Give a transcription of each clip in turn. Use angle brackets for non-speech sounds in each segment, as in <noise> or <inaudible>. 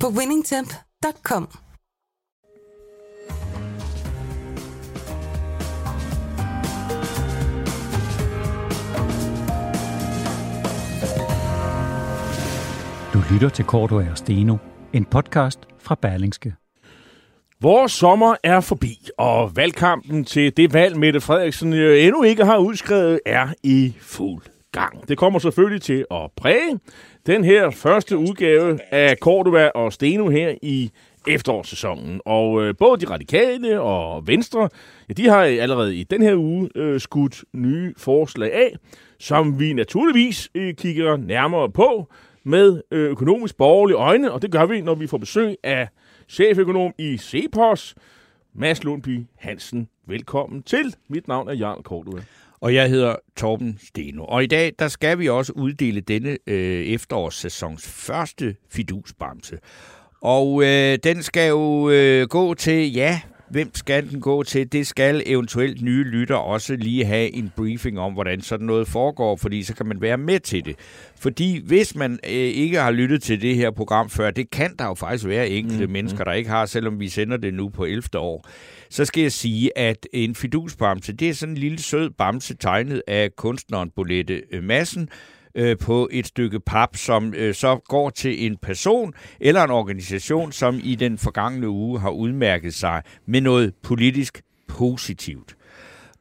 på winningtemp.com. Du lytter til Korto og Steno, en podcast fra Berlingske. Vores sommer er forbi, og valgkampen til det valg, Mette Frederiksen endnu ikke har udskrevet, er i fuld gang. Det kommer selvfølgelig til at præge den her første udgave af Cordova og Steno her i efterårssæsonen. Og øh, både de radikale og Venstre, ja, de har allerede i den her uge øh, skudt nye forslag af, som vi naturligvis øh, kigger nærmere på med øh, økonomisk borgerlige øjne, og det gør vi, når vi får besøg af cheføkonom i Cepos, Mads Lundby Hansen. Velkommen til. Mit navn er Jarl Cordova. Og jeg hedder Torben Steno. Og i dag, der skal vi også uddele denne øh, efterårssæsons første fidusbamse. Og øh, den skal jo øh, gå til, ja, hvem skal den gå til? Det skal eventuelt nye lytter også lige have en briefing om, hvordan sådan noget foregår, fordi så kan man være med til det. Fordi hvis man øh, ikke har lyttet til det her program før, det kan der jo faktisk være enkelte mm. mennesker, der ikke har, selvom vi sender det nu på 11. år, så skal jeg sige, at en fidusbamse, det er sådan en lille sød bamse tegnet af kunstneren Bolette Massen, øh, på et stykke pap, som øh, så går til en person eller en organisation, som i den forgangne uge har udmærket sig med noget politisk positivt.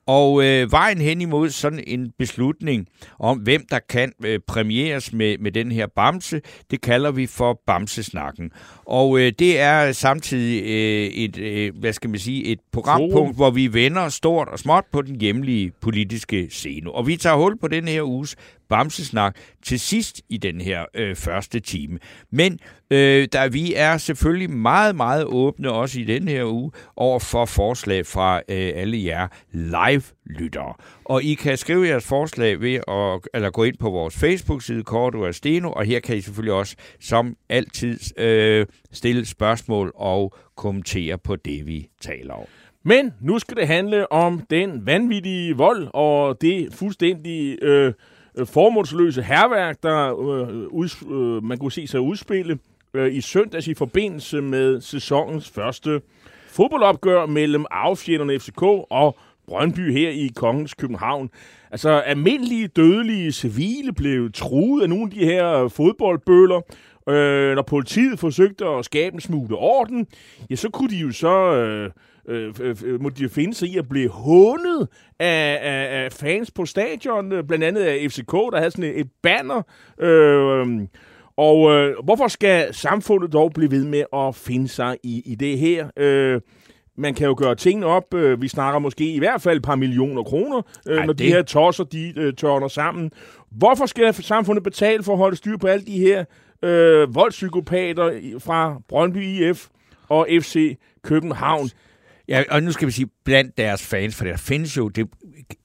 Og øh, vejen hen imod sådan en beslutning om, hvem der kan øh, premieres med, med den her bamse, det kalder vi for bamsesnakken. Og øh, det er samtidig øh, et, øh, hvad skal man sige, et programpunkt, hvor vi vender stort og småt på den hjemlige politiske scene. Og vi tager hul på den her uges Bamsesnak til sidst i den her øh, første time. Men øh, der vi er selvfølgelig meget, meget åbne også i den her uge over for forslag fra øh, alle jer live-lyttere. Og I kan skrive jeres forslag ved at eller gå ind på vores Facebook-side, Korto og Steno, og her kan I selvfølgelig også som altid øh, stille spørgsmål og kommentere på det, vi taler om. Men nu skal det handle om den vanvittige vold og det fuldstændig øh, Øh, formålsløse herværk, der øh, uds, øh, man kunne se sig udspille øh, i søndags i forbindelse med sæsonens første fodboldopgør mellem affjenderne FCK og Brøndby her i Kongens København. Altså, almindelige dødelige civile blev truet af nogle af de her fodboldbøller. Øh, når politiet forsøgte at skabe en smule orden, ja, så kunne de jo så... Øh, øh, øh, må de finde sig i at blive hånet af, af, af fans på stadion, blandt andet af FCK, der havde sådan et, et banner. Øh, og øh, hvorfor skal samfundet dog blive ved med at finde sig i, i det her? Øh, man kan jo gøre tingene op. Øh, vi snakker måske i hvert fald et par millioner kroner, øh, Ej, når det... de her tosser, de øh, tørner sammen. Hvorfor skal samfundet betale for at holde styr på alle de her øh, voldspsykopater fra Brøndby IF og FC København? Ja, og nu skal vi sige blandt deres fans, for der findes jo det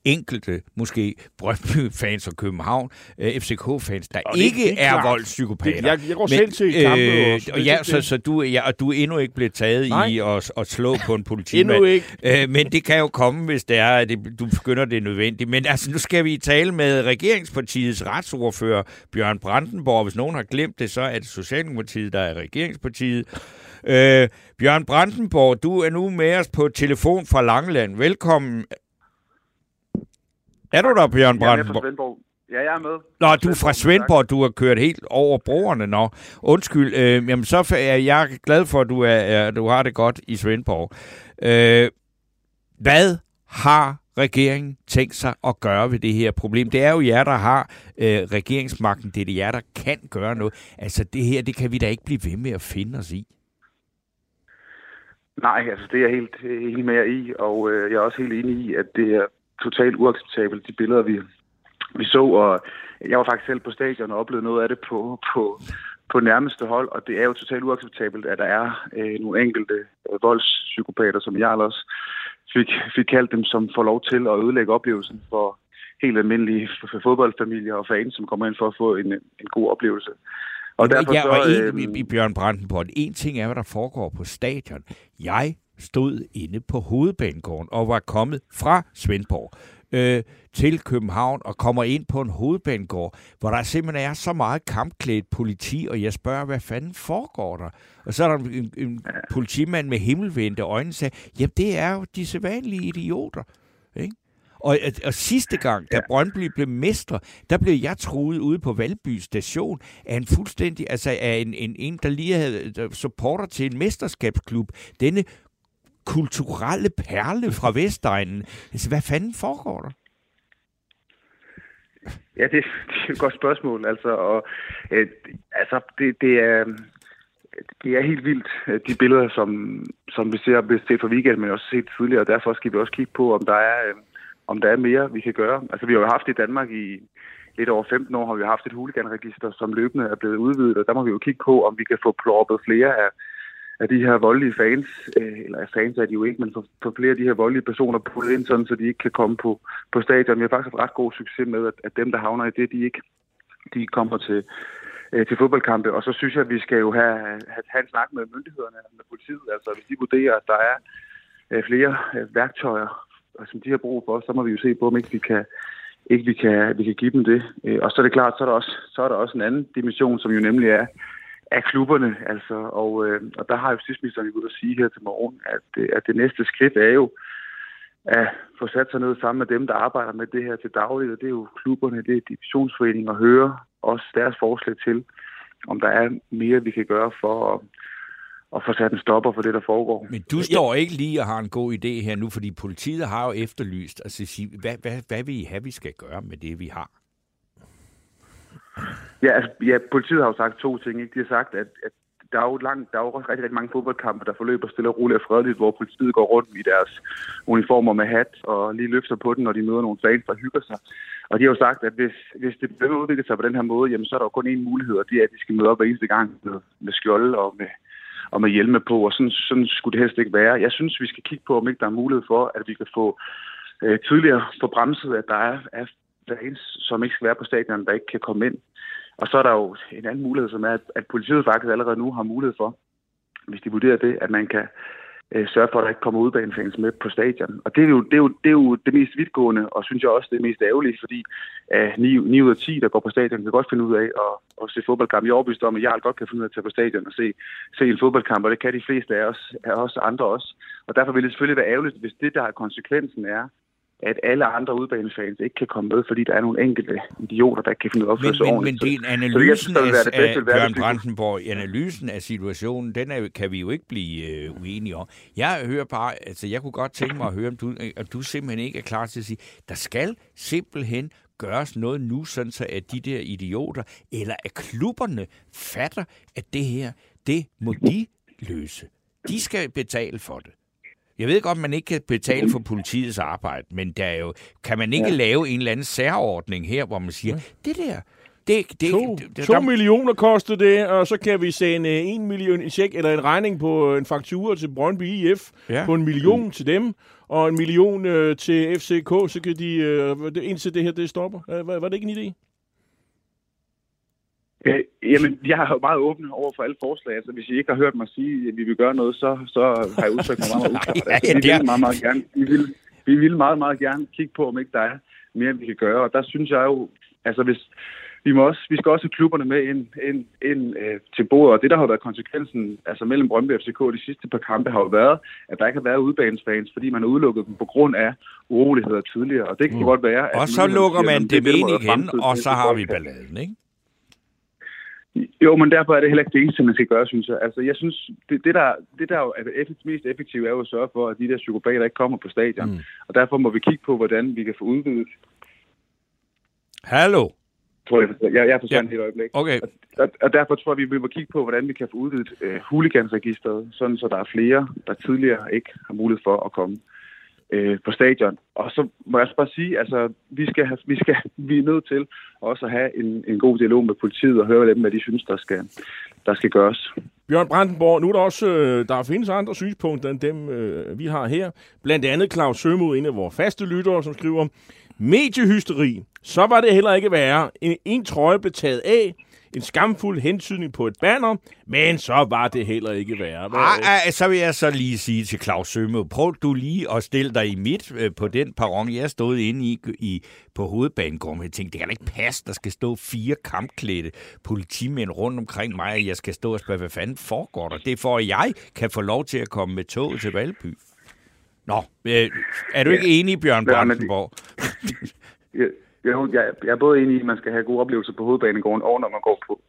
enkelte, måske Brøndby-fans og København, øh, FCK-fans, der og ikke det, det er, er voldspsykopater. jeg, jeg går Men, selv til kampe øh. Og ja, så, så du, ja, og du er endnu ikke blevet taget Nej. i at, at slå på en politimand. <laughs> endnu ikke. Øh, men det kan jo komme, hvis det er, at det, du begynder det er nødvendigt. Men altså, nu skal vi tale med regeringspartiets retsordfører, Bjørn Brandenborg. Hvis nogen har glemt det, så er det Socialdemokratiet, der er regeringspartiet. Øh, Bjørn Brandenborg, du er nu med os på telefon fra Langeland. Velkommen. Er du der, Bjørn Brandenborg? Ja, jeg er med. Nå, du er fra Svendborg, du har kørt helt over broerne nå. Undskyld, øh, jamen så er jeg glad for, at du, er, er, du har det godt i Svendborg. Øh, hvad har regeringen tænkt sig at gøre ved det her problem? Det er jo jer, der har øh, regeringsmagten. Det er det jer, der kan gøre noget. Altså det her, det kan vi da ikke blive ved med at finde os i. Nej, altså det er jeg helt enig med jer i, og øh, jeg er også helt enig i, at det er totalt uacceptabelt, de billeder, vi, vi så, og jeg var faktisk selv på stadion og oplevede noget af det på, på, på nærmeste hold, og det er jo totalt uacceptabelt, at der er øh, nogle enkelte øh, voldspsykopater, som jeg også fik, fik kaldt dem, som får lov til at ødelægge oplevelsen for helt almindelige fodboldfamilier og fans, som kommer ind for at få en, en god oplevelse. Og derfor ja, og så, en, øh, i Bjørn Brandenborg, en ting er, hvad der foregår på stadion. Jeg stod inde på hovedbanegården og var kommet fra Svendborg øh, til København og kommer ind på en hovedbanegård, hvor der simpelthen er så meget kampklædt politi, og jeg spørger, hvad fanden foregår der? Og så er der en, en politimand med himmelvendte øjne, der sagde, jamen det er jo de sædvanlige idioter. Ikke? Og, og sidste gang, da Brøndby blev mestre, der blev jeg troet ude på Valby station af en fuldstændig, altså af en, en, en der lige havde supporter til en mesterskabsklub. Denne kulturelle perle fra <laughs> Vestegnen. Altså, hvad fanden foregår der? Ja, det, <laughs> det er et godt spørgsmål. Altså, og, øh, altså det, det, er, det er helt vildt, øh, de billeder, som, som vi ser set for weekend, men også set tidligere, og derfor skal vi også kigge på, om der er, øh, om der er mere, vi kan gøre. Altså, vi har jo haft i Danmark i lidt over 15 år, har vi haft et huliganregister, som løbende er blevet udvidet, og der må vi jo kigge på, om vi kan få ploppet flere af af de her voldelige fans, øh, eller fans er de jo ikke, men for, for flere af de her voldelige personer på ind, sådan, så de ikke kan komme på, på stadion. Vi har faktisk haft ret god succes med, at, at dem, der havner i det, de ikke de kommer til, øh, til fodboldkampe. Og så synes jeg, at vi skal jo have, have, have en snak med myndighederne, med politiet. Altså hvis de vurderer, at der er øh, flere øh, værktøjer, som de har brug for, så må vi jo se på, om ikke vi kan, ikke vi kan, vi kan give dem det. Øh, og så er det klart, så er der også, så er der også en anden dimension, som jo nemlig er, af klubberne. Altså, og, øh, og der har justitsministeren jo at sige her til morgen, at, øh, at det næste skridt er jo at få sat sig ned sammen med dem, der arbejder med det her til dagligt, og det er jo klubberne, det er divisionsforeningen, og høre også deres forslag til, om der er mere, vi kan gøre for at, at få sat en stopper for det, der foregår. Men du står ikke lige og har en god idé her nu, fordi politiet har jo efterlyst, altså hvad, hvad, hvad vil I have, vi skal gøre med det, vi har? Ja, altså, ja, politiet har jo sagt to ting. Ikke? De har sagt, at, at der er jo langt, der er jo også rigtig, rigtig mange fodboldkampe, der forløber stille og roligt og fredeligt, hvor politiet går rundt i deres uniformer med hat og lige løfter på den, når de møder nogle fans, der hygger sig. Og de har jo sagt, at hvis, hvis det bliver udviklet sig på den her måde, jamen, så er der jo kun én mulighed, og det er, at de skal møde op hver eneste gang med, med skjolde og med, og med hjelme på, og sådan, sådan skulle det helst ikke være. Jeg synes, vi skal kigge på, om ikke der er mulighed for, at vi kan få øh, tidligere på bremset, at der er, er fans, som ikke skal være på stadion, der ikke kan komme ind. Og så er der jo en anden mulighed, som er, at politiet faktisk allerede nu har mulighed for, hvis de vurderer det, at man kan øh, sørge for, at der ikke kommer udbanefans med på stadion. Og det er, jo, det, er jo, det er jo det mest vidtgående, og synes jeg også det mest ærgerlige, fordi øh, 9, 9 ud af 10, der går på stadion, kan godt finde ud af at, at se fodboldkamp. Jeg er overbevist om, at jeg godt kan finde ud af at tage på stadion og se, se en fodboldkamp, og det kan de fleste af os, af os andre også. Og derfor vil det selvfølgelig være ærgerligt, hvis det, der er konsekvensen er, at alle andre udbanefans ikke kan komme med, fordi der er nogle enkelte idioter, der ikke kan finde ud af men, men, men det er analysen så, det, af, af Bjørn Brandenborg, analysen af situationen, den er, kan vi jo ikke blive øh, uenige om. Jeg hører bare, altså jeg kunne godt tænke mig at høre, om du, at du simpelthen ikke er klar til at sige, der skal simpelthen gøres noget nu, sådan så at de der idioter, eller at klubberne fatter, at det her, det må de løse. De skal betale for det. Jeg ved godt, at man ikke kan betale for politiets arbejde, men der er jo, kan man ikke ja. lave en eller anden særordning her, hvor man siger, det der, det, det, to, det, to der... millioner koster det, og så kan vi sende en million en check eller en regning på en faktura til Brøndby IF ja. på en million mm. til dem, og en million øh, til FCK, så kan de, øh, indtil det her det stopper. Var, var det ikke en idé? Øh, jamen, jeg er jo meget åben over for alle forslag. Altså, hvis I ikke har hørt mig sige, at vi vil gøre noget, så, så har jeg udtrykt mig meget, <laughs> meget uklart. Altså, vi, vil meget, meget gerne, vi, vil, vi vil meget, meget gerne kigge på, om ikke der er mere, vi kan gøre. Og der synes jeg jo, altså hvis, vi, må også, vi skal også have klubberne med ind, ind, ind øh, til bordet, og det, der har været konsekvensen altså mellem Brøndby og FCK de sidste par kampe, har jo været, at der ikke har været udbanesfans, fordi man har udelukket dem på grund af uroligheder tidligere, og det kan mm. godt være... At og så lukker man dem ind igen, og så har vi balladen, ikke? Jo, men derfor er det heller ikke det eneste, man skal gøre, synes jeg. Altså, jeg synes, det, det der, det der er effektivt, mest effektivt, er jo at sørge for, at de der psykopater ikke kommer på stadion. Mm. Og derfor må vi kigge på, hvordan vi kan få udvidet. Hallo? Tror jeg, jeg, jeg er forstand ja. et øjeblik. Okay. Og, og, derfor tror jeg, vi må kigge på, hvordan vi kan få udvidet uh, huligansregisteret, sådan så der er flere, der tidligere ikke har mulighed for at komme øh, på stadion. Og så må jeg også bare sige, altså, vi, skal have, vi, skal, <laughs> vi er nødt til også at have en, en god dialog med politiet og høre dem, hvad de synes, der skal, der skal gøres. Bjørn Brandenborg, nu er der også, øh, der findes andre synspunkter end dem, øh, vi har her. Blandt andet Claus Sømod, en af vores faste lyttere, som skriver, mediehysteri, så var det heller ikke værre. En, en trøje blev taget af, en skamfuld hentydning på et banner, men så var det heller ikke værre. Ej, ej, så vil jeg så lige sige til Claus Sømme, prøv du lige at stille dig i midt øh, på den perron, jeg stod inde i, i på hovedbanegården. Jeg tænkte, det kan da ikke passe, der skal stå fire kampklædte politimænd rundt omkring mig, og jeg skal stå og spørge, hvad fanden foregår der? Det er for, at jeg kan få lov til at komme med toget til Valby. Nå, øh, er du ikke enig, Bjørn Brandenborg? <laughs> Ja, jo, jeg, jeg er både enig i, at man skal have gode oplevelser på hovedbanegården, og når man går på,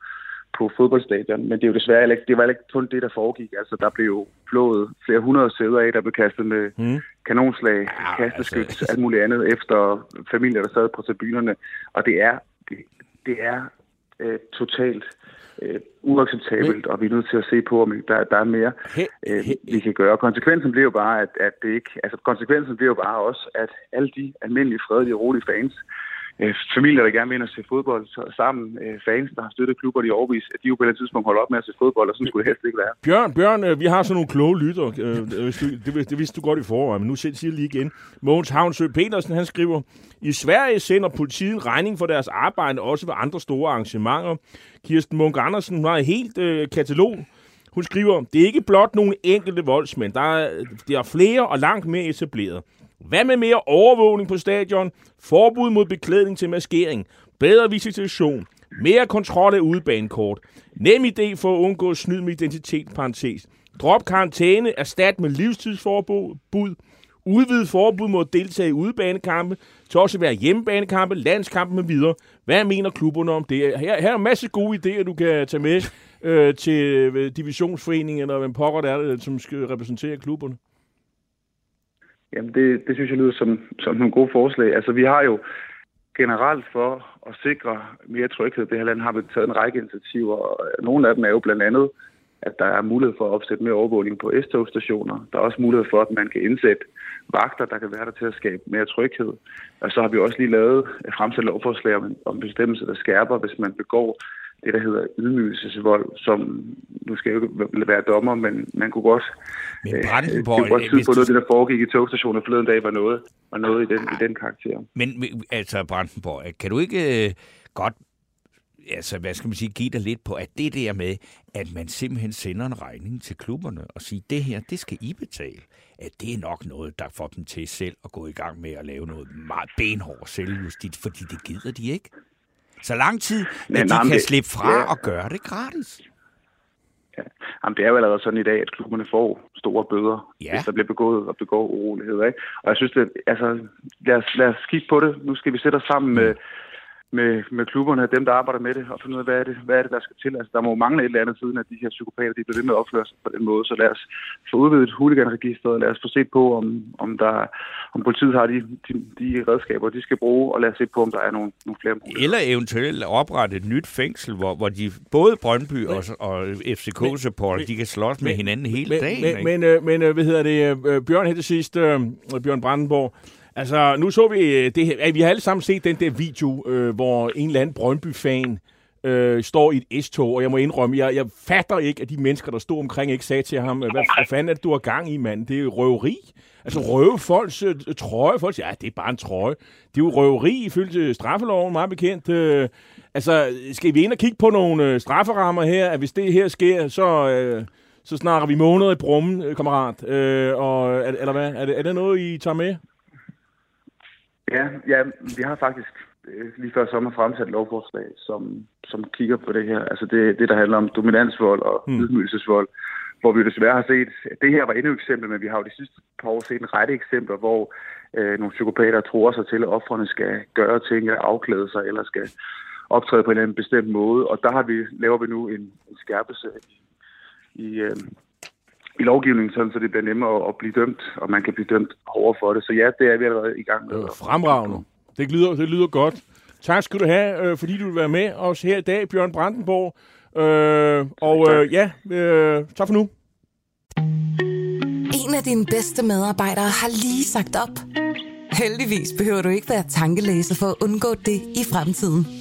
på fodboldstadion. Men det er jo desværre ikke, det var ikke kun det, der foregik. Altså, der blev jo flået flere hundrede sæder af, der blev kastet med mm. kanonslag, ja, kasteskyt, altså... alt muligt andet efter familier, der sad på tribunerne. Og det er, det, det er øh, totalt øh, uacceptabelt, og vi er nødt til at se på, om der, der er mere, øh, vi kan gøre. Konsekvensen bliver jo bare, at, at det ikke, altså konsekvensen bliver jo bare også, at alle de almindelige, fredelige, rolige fans, øh, familier, der gerne vil ind og se fodbold sammen, øh, fans, der har støttet klubber i årvis, at de jo på et tidspunkt holder op med at se fodbold, og sådan skulle det helst ikke være. Bjørn, Bjørn øh, vi har sådan nogle kloge lytter, øh, øh du, det, det vidste du godt i forvejen, men nu siger jeg lige igen. Mogens Havnsø Petersen, han skriver, i Sverige sender politiet regning for deres arbejde, også ved andre store arrangementer. Kirsten Munk Andersen var helt øh, katalog, hun skriver, det er ikke blot nogle enkelte voldsmænd, der er, der er flere og langt mere etableret. Hvad med mere overvågning på stadion? Forbud mod beklædning til maskering? Bedre visitation? Mere kontrol af udebanekort? Nem idé for at undgå snyd med identitet, parentes. Drop karantæne, erstat med livstidsforbud, udvidet forbud mod at deltage i udebanekampe, til også at være hjemmebanekampe, landskampe med videre. Hvad mener klubberne om det? Her, her er en masse gode idéer, du kan tage med øh, til øh, divisionsforeningen, eller hvem pokker det er, øh, som skal repræsentere klubberne. Jamen, det, det synes jeg lyder som, som nogle gode forslag. Altså, vi har jo generelt for at sikre mere tryghed det her land, har vi taget en række initiativer, og nogle af dem er jo blandt andet, at der er mulighed for at opsætte mere overvågning på S-togstationer. Der er også mulighed for, at man kan indsætte vagter, der kan være der til at skabe mere tryghed. Og så har vi også lige lavet fremsat lovforslag om, om bestemmelser, der skærper, hvis man begår det, der hedder ydmygelsesvold, som nu skal jeg jo ikke være dommer, men man kunne godt, men øh, Brandenborg, øh, godt tyde på noget, det der foregik i togstationen forleden dag, var noget, var noget i, den, i den karakter. Men altså, Brandenborg, kan du ikke øh, godt altså, hvad skal man sige, give dig lidt på, at det der med, at man simpelthen sender en regning til klubberne og siger, det her, det skal I betale, at det er nok noget, der får dem til selv at gå i gang med at lave noget meget benhård selvjustit, fordi det gider de ikke. Så lang tid, at Men, de kan det, slippe fra ja. og gøre det gratis. Ja. Jamen, det er jo allerede sådan i dag, at klubberne får store bøder, ja. hvis der bliver begået og begår uroligheder. Ikke? Og jeg synes, det, altså, lad os, lad os kigge på det. Nu skal vi sætte os sammen med, med, med klubberne, dem der arbejder med det, og finde ud af, hvad er det, hvad er det der skal til. Altså, der må mangle et eller andet siden, at de her psykopater de bliver ved med at opføre sig på den måde. Så lad os få udvidet huliganregisteret, lad os få set på, om, om, der, om politiet har de, de, de redskaber, de skal bruge, og lad os se på, om der er nogle, nogle flere muligheder. Eller eventuelt oprette et nyt fængsel, hvor, hvor de både Brøndby og, og FCK-support, de kan slås med hinanden hele men, dagen. Men, men, øh, men, øh, hvad hedder det, øh, Bjørn her til sidst, Bjørn Brandenborg, Altså, nu så vi øh, det her. Vi har alle sammen set den der video, øh, hvor en eller anden Brøndby-fan øh, står i et S-tog, og jeg må indrømme, jeg, jeg fatter ikke, at de mennesker, der stod omkring, ikke sagde til ham, hvad, hvad fanden er det, du har gang i, mand? Det er røveri. Altså røve folks øh, trøje. Folk siger, ja, det er bare en trøje. Det er jo røveri ifølge straffeloven, meget bekendt. Øh, altså, skal vi ind og kigge på nogle øh, strafferammer her, at hvis det her sker, så... Øh, så snakker vi måneder i brummen, øh, kammerat. Øh, og, eller hvad? Er det, er det noget, I tager med? Ja, ja, vi har faktisk øh, lige før sommer fremsat lovforslag, som, som kigger på det her. Altså det, det der handler om dominansvold og mm. ydmygelsesvold, hvor vi desværre har set, det her var endnu et eksempel, men vi har jo de sidste par år set en række eksempler, hvor øh, nogle psykopater tror sig til, at offrene skal gøre ting, afklæde sig eller skal optræde på en anden bestemt måde. Og der har vi, laver vi nu en, en skærpelse i, i, øh, i lovgivningen, sådan, så det bliver nemmere at blive dømt, og man kan blive dømt hårdere for det. Så ja, det er vi allerede i gang med. Øh, fremragende. Det lyder, det lyder godt. Tak skal du have, øh, fordi du vil være med os her i dag, Bjørn Brandenborg. Øh, og øh, ja, øh, tak for nu. En af dine bedste medarbejdere har lige sagt op. Heldigvis behøver du ikke være tankelæser for at undgå det i fremtiden.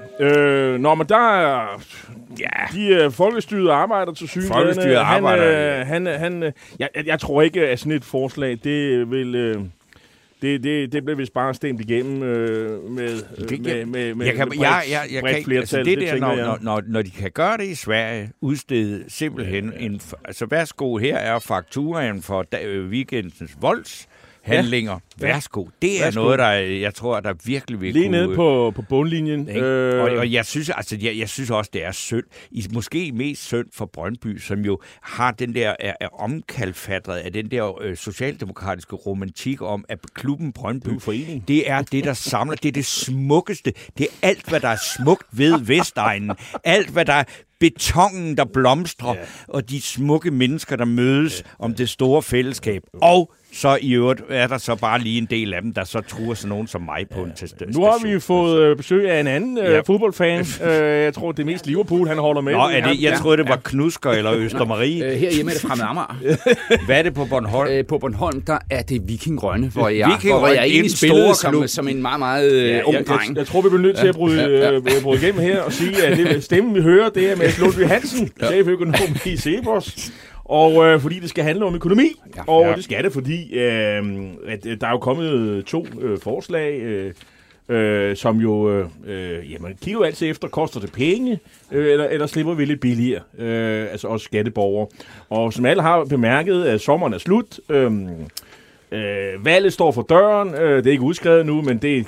øh, når man der er... Ja, de øh, folkestyret arbejder til syne. Folkestyret arbejder, Han, øh, han, øh, han, øh, jeg, jeg- jeg tror ikke, at sådan et forslag, det vil... Øh, det, det, det bliver vist bare stemt igennem øh, med, øh, Det med, med, med, jeg kan, med jeg, bredt- jeg, jeg bredt kan flertal. altså det, der, tænker når, jeg. når, når, når de kan gøre det i Sverige, udstede simpelthen en, f- altså værsgo, her er fakturaen for da, øh, weekendens voldshandlinger. Ja. Værsgo. Det er Værsgo. noget, der, jeg tror, der virkelig vil Lige kunne... nede på, på bundlinjen. Øh, Og, og jeg synes altså, jeg, jeg synes også, det er synd. I, måske mest synd for Brøndby, som jo har den der, er, er omkalfatret af den der øh, socialdemokratiske romantik om, at klubben Brøndby, Du er forening. det er det, der samler, det er det smukkeste, det er alt, hvad der er smukt ved Vestegnen, alt, hvad der er betongen, der blomstrer, ja. og de smukke mennesker, der mødes ja. om det store fællesskab. Og så i øvrigt er der så bare lige en del af dem, der så truer sådan nogen som mig på en test. Nu har vi fået øh, besøg af en anden øh, Ja. fodboldfan. <laughs> øh, jeg tror, det er mest Liverpool, han holder med. Nå, er det, jeg Ja. troede, det var Knusker eller Østermarie. Øh, herhjemme er det fremmed Amager. <laughs> Hvad er det på Bornholm? Øh, på Bornholm, der er det Viking Rønne, hvor jeg, Viking hvor jeg en egentlig stor spillede klub. som, som en meget, meget øh, Ja, ung jeg, dreng. jeg, jeg tror, vi bliver nødt til at bryde, øh, bryde igennem her og sige, at det stemme, vi hører, det er Mads Lundby Hansen, cheføkonom i Cepos. Og øh, fordi det skal handle om økonomi, ja, og Ja. det skal det, fordi øh, at, øh, der er jo kommet to øh, forslag, øh, øh, som jo, øh, øh, jamen, kigger jo altid efter, koster det penge, øh, eller, eller slipper vi lidt billigere, øh, altså også skatteborgere. Og som alle har bemærket, at sommeren er slut, øh, øh, valget står for døren, øh, det er ikke udskrevet nu, men det,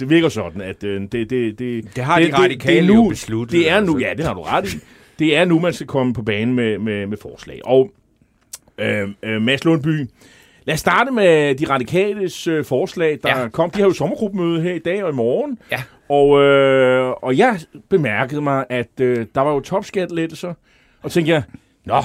det virker sådan, at øh, det, det, det, Det har de radikale det er jo nu, besluttet, Det er nu, altså. ja, det har du ret i. Det er nu, man skal komme på banen med, med, med forslag. Og øh, øh, Mads Lundby, lad os starte med de radikales øh, forslag, der ja. Kom. De har jo sommergruppemøde her i dag og i morgen. Ja. Og, øh, og jeg bemærkede mig, at øh, der var jo topskattelettelser. Og tænkte jeg, nå,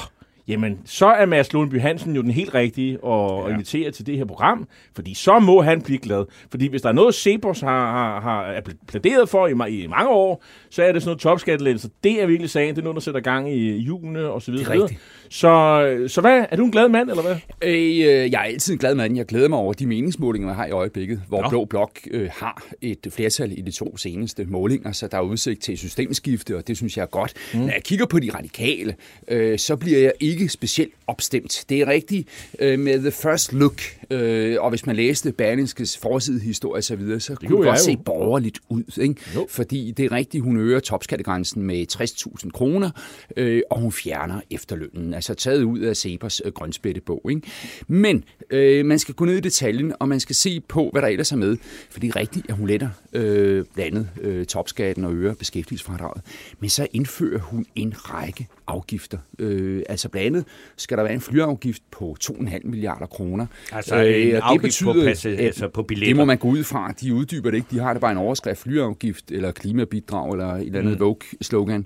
jamen, så er Mads Lundby Hansen jo den helt rigtige at ja. invitere til det her program, fordi så må han blive glad. Fordi hvis der er noget, Cepos har, har, har er plæderet for i, i mange år, så er det sådan noget topskattelettelser. Det er virkelig sagen. Det er noget, der sætter gang i julene og så videre. Det er. Så, så hvad? Er du en glad mand, eller hvad? Øh, øh, jeg er altid en glad mand. Jeg glæder mig over de meningsmålinger, man har i øjeblikket, hvor Nå. Blå Blok øh, har et flertal i de to seneste målinger, så der er udsigt til systemskifte, og det synes jeg er godt. Mm. Når jeg kigger på de radikale, øh, så bliver jeg ikke specielt opstemt. Det er rigtigt øh, med the first look, øh, og hvis man læste Berlingskes forsidehistorie og så videre, så kunne gjorde det godt se borgerligt ud. Ikke? Fordi det er rigtigt, hun øger topskattegrænsen med 60.000 kroner, øh, og hun fjerner efterlønnen, altså taget ud af Cepers øh, grønspættebog. Ikke? Men øh, man skal gå ned i detaljen, og man skal se på, hvad der ellers er med. For det er rigtigt, at hun letter øh, blandt andet øh, topskatten og øger beskæftigelsesfradraget. Men så indfører hun en række afgifter. Øh, altså blandt andet skal der være en flyafgift på 2,5 milliarder kroner. Altså en og afgift på passe- at altså på billetter. Det må man gå ud fra. De uddyber det ikke. De har det bare en overskrift, flyafgift eller klimabidrag eller et eller andet mm. Vogue-slogan.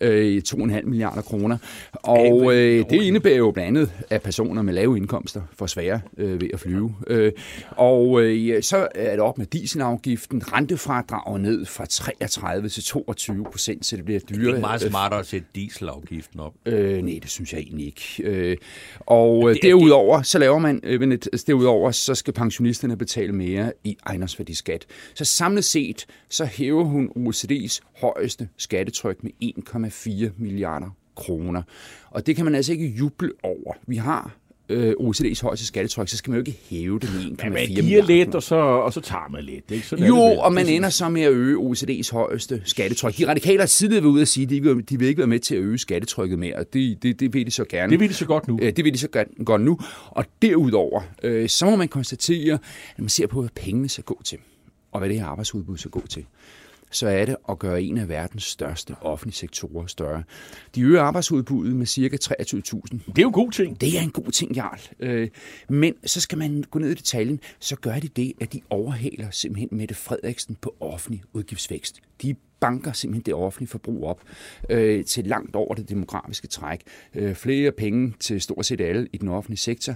Øh, 2,5 milliarder kroner. Og øh, det indebærer jo blandt andet, at personer med lave indkomster får svære øh, ved at flyve. Øh, og øh, så er det op med dieselafgiften. Rentefradrag ned fra 33 til 22 procent, så det bliver Det er dyrere. ikke meget smartere at sætte dieselafgiften op. Øh, nej, det synes jeg egentlig ikke. Øh, og øh, det- derudover, så laver man, øh, altså, derudover, så skal pensionisterne betale mere i ejendomsværdiskat. Så samlet set, så hæver hun OECD's højeste skattetryk med 1,4 milliarder kroner. Og det kan man altså ikke juble over. Vi har øh, OECD's højeste skattetryk, så skal man jo ikke hæve det med 1,4 Man milliarder giver lidt, og så, og så tager man lidt. Ikke? Sådan Jo, det og man ender så med at øge OECD's højeste skattetryk. De radikale har tidligere været ude at sige, at de, vil, de vil ikke være med til at øge skattetrykket mere, og det, det, det vil de så gerne. Det vil de så godt nu. Det vil de så godt- godt nu. Og derudover, øh, så må man konstatere, at man ser på, hvad pengene skal gå til, og hvad det her arbejdsudbud skal gå til. Så er det at gøre en af verdens største offentlige sektorer større. De øger arbejdsudbuddet med ca. 23.000. Det er jo god ting. Det er en god ting, Jarl. Øh, men så skal man gå ned i detaljen, så gør de det, at de overhaler simpelthen Mette Frederiksen på offentlig udgiftsvækst. De banker simpelthen det offentlige forbrug op øh, til langt over det demografiske træk. Øh, flere penge til stort set alle i den offentlige sektor.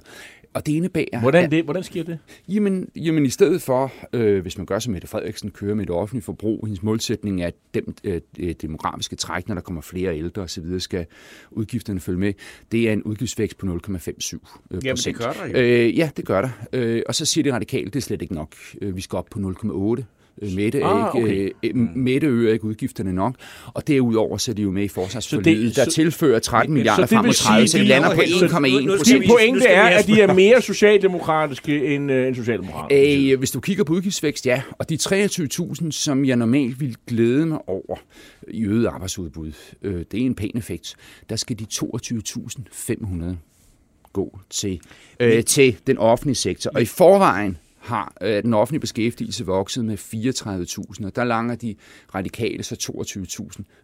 Og det indebærer... Hvordan, det, hvordan sker det? Jamen, jamen i stedet for, øh, hvis man gør som Mette Frederiksen, kører med det offentlige forbrug, hendes målsætning er, at dem, øh, det demografiske træk, når der kommer flere ældre osv., skal udgifterne følge med. Det er en udgiftsvækst på 0,57 procent. Jamen, det gør der jo. Øh, ja, det gør der. Øh, og så siger de radikale, det er slet ikke nok. Øh, vi skal op på 0,8 Øh, Mette, er Ah, ikke, okay. øh, Mette øger ikke udgifterne nok, og derudover så er de jo med i Så forsvarsforliget, det- der så- tilfører 13 milliarder det frem vil mod 30, sige, så de de lander på helt- 1,1 nu- nu skal procent. pointe vi er, at de er mere socialdemokratiske end, øh, end socialdemokrater. Øh, hvis du kigger på udgiftsvækst, ja. Og de 23.000, som jeg normalt vil glæde mig over i øget arbejdsudbud, øh, det er en pæn effekt. Der skal de 22.500 gå til, øh, til den offentlige sektor. Og i forvejen har øh, den offentlige beskæftigelse vokset med 34.000, og der langer de radikale så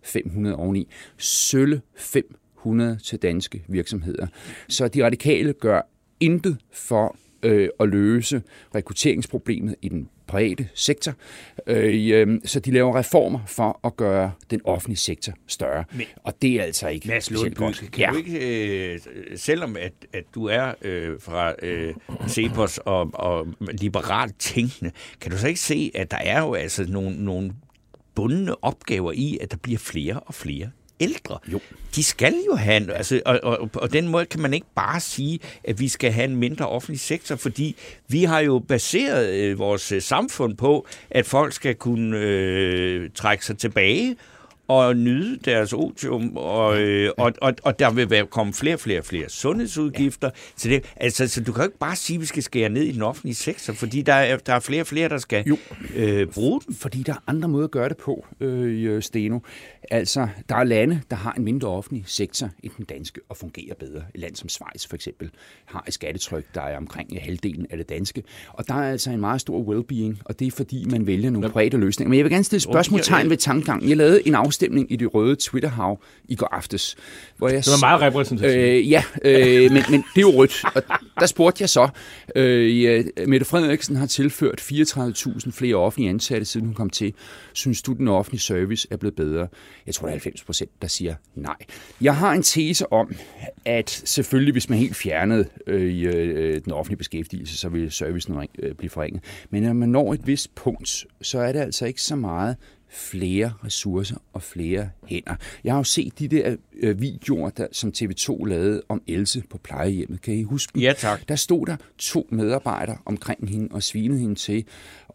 22.500 oveni. Sølle 500 til danske virksomheder. Så de radikale gør intet for øh, at løse rekrutteringsproblemet i den private sektor. Øh, øh, så de laver reformer for at gøre den offentlige sektor større. Men, og det er altså ikke Mads Lundby, godt. kan ja. du ikke, øh, selvom at, at du er øh, fra øh, Cepos og, og liberalt tænkende, kan du så ikke se, at der er jo altså nogle, nogle bundne opgaver i, at der bliver flere og flere ældre. Jo. De skal jo have, en- altså, og, og, og den måde kan man ikke bare sige, at vi skal have en mindre offentlig sektor, fordi vi har jo baseret øh, vores øh, samfund på, at folk skal kunne øh, trække sig tilbage og nyde deres otium, og, øh, og, og, og der vil være, komme flere og flere flere sundhedsudgifter. Ja. Så, det, altså, så du kan jo ikke bare sige, at vi skal skære ned i den offentlige sektor, fordi der er, der er flere og flere, der skal Jo. øh, bruge den. Fordi der er andre måder at gøre det på, øh, Steno. Altså, der er lande, der har en mindre offentlig sektor end den danske, og fungerer bedre. Et land som Schweiz for eksempel har et skattetryk, der er omkring halvdelen af det danske. Og der er altså en meget stor well-being, og det er fordi, man vælger nogle private løsninger. Men jeg vil gerne stille spørgsmålstegn ved tankegangen. Jeg lavede en afstemning i det røde Twitter-hav i går aftes, hvor jeg Det var meget repræsentativt. Øh, ja, øh, men, men det er jo rødt. Og der spurgte jeg så, øh, ja, Mette Frederiksen har tilført 34.000 flere offentlige ansatte, siden hun kom til. Synes du, den offentlige service er blevet bedre? Jeg tror, der er 90 procent, der siger nej. Jeg har en tese om, at selvfølgelig, hvis man helt fjernede øh, i, øh, den offentlige beskæftigelse, så vil servicen øh, blive forringet. Men når man når et vist punkt, så er det altså ikke så meget flere ressourcer og flere hænder. Jeg har jo set de der øh, videoer, der, som TV2 lavede om Else på plejehjemmet. Kan I huske dem? Ja, tak. Der stod der to medarbejdere omkring hende og svinede hende til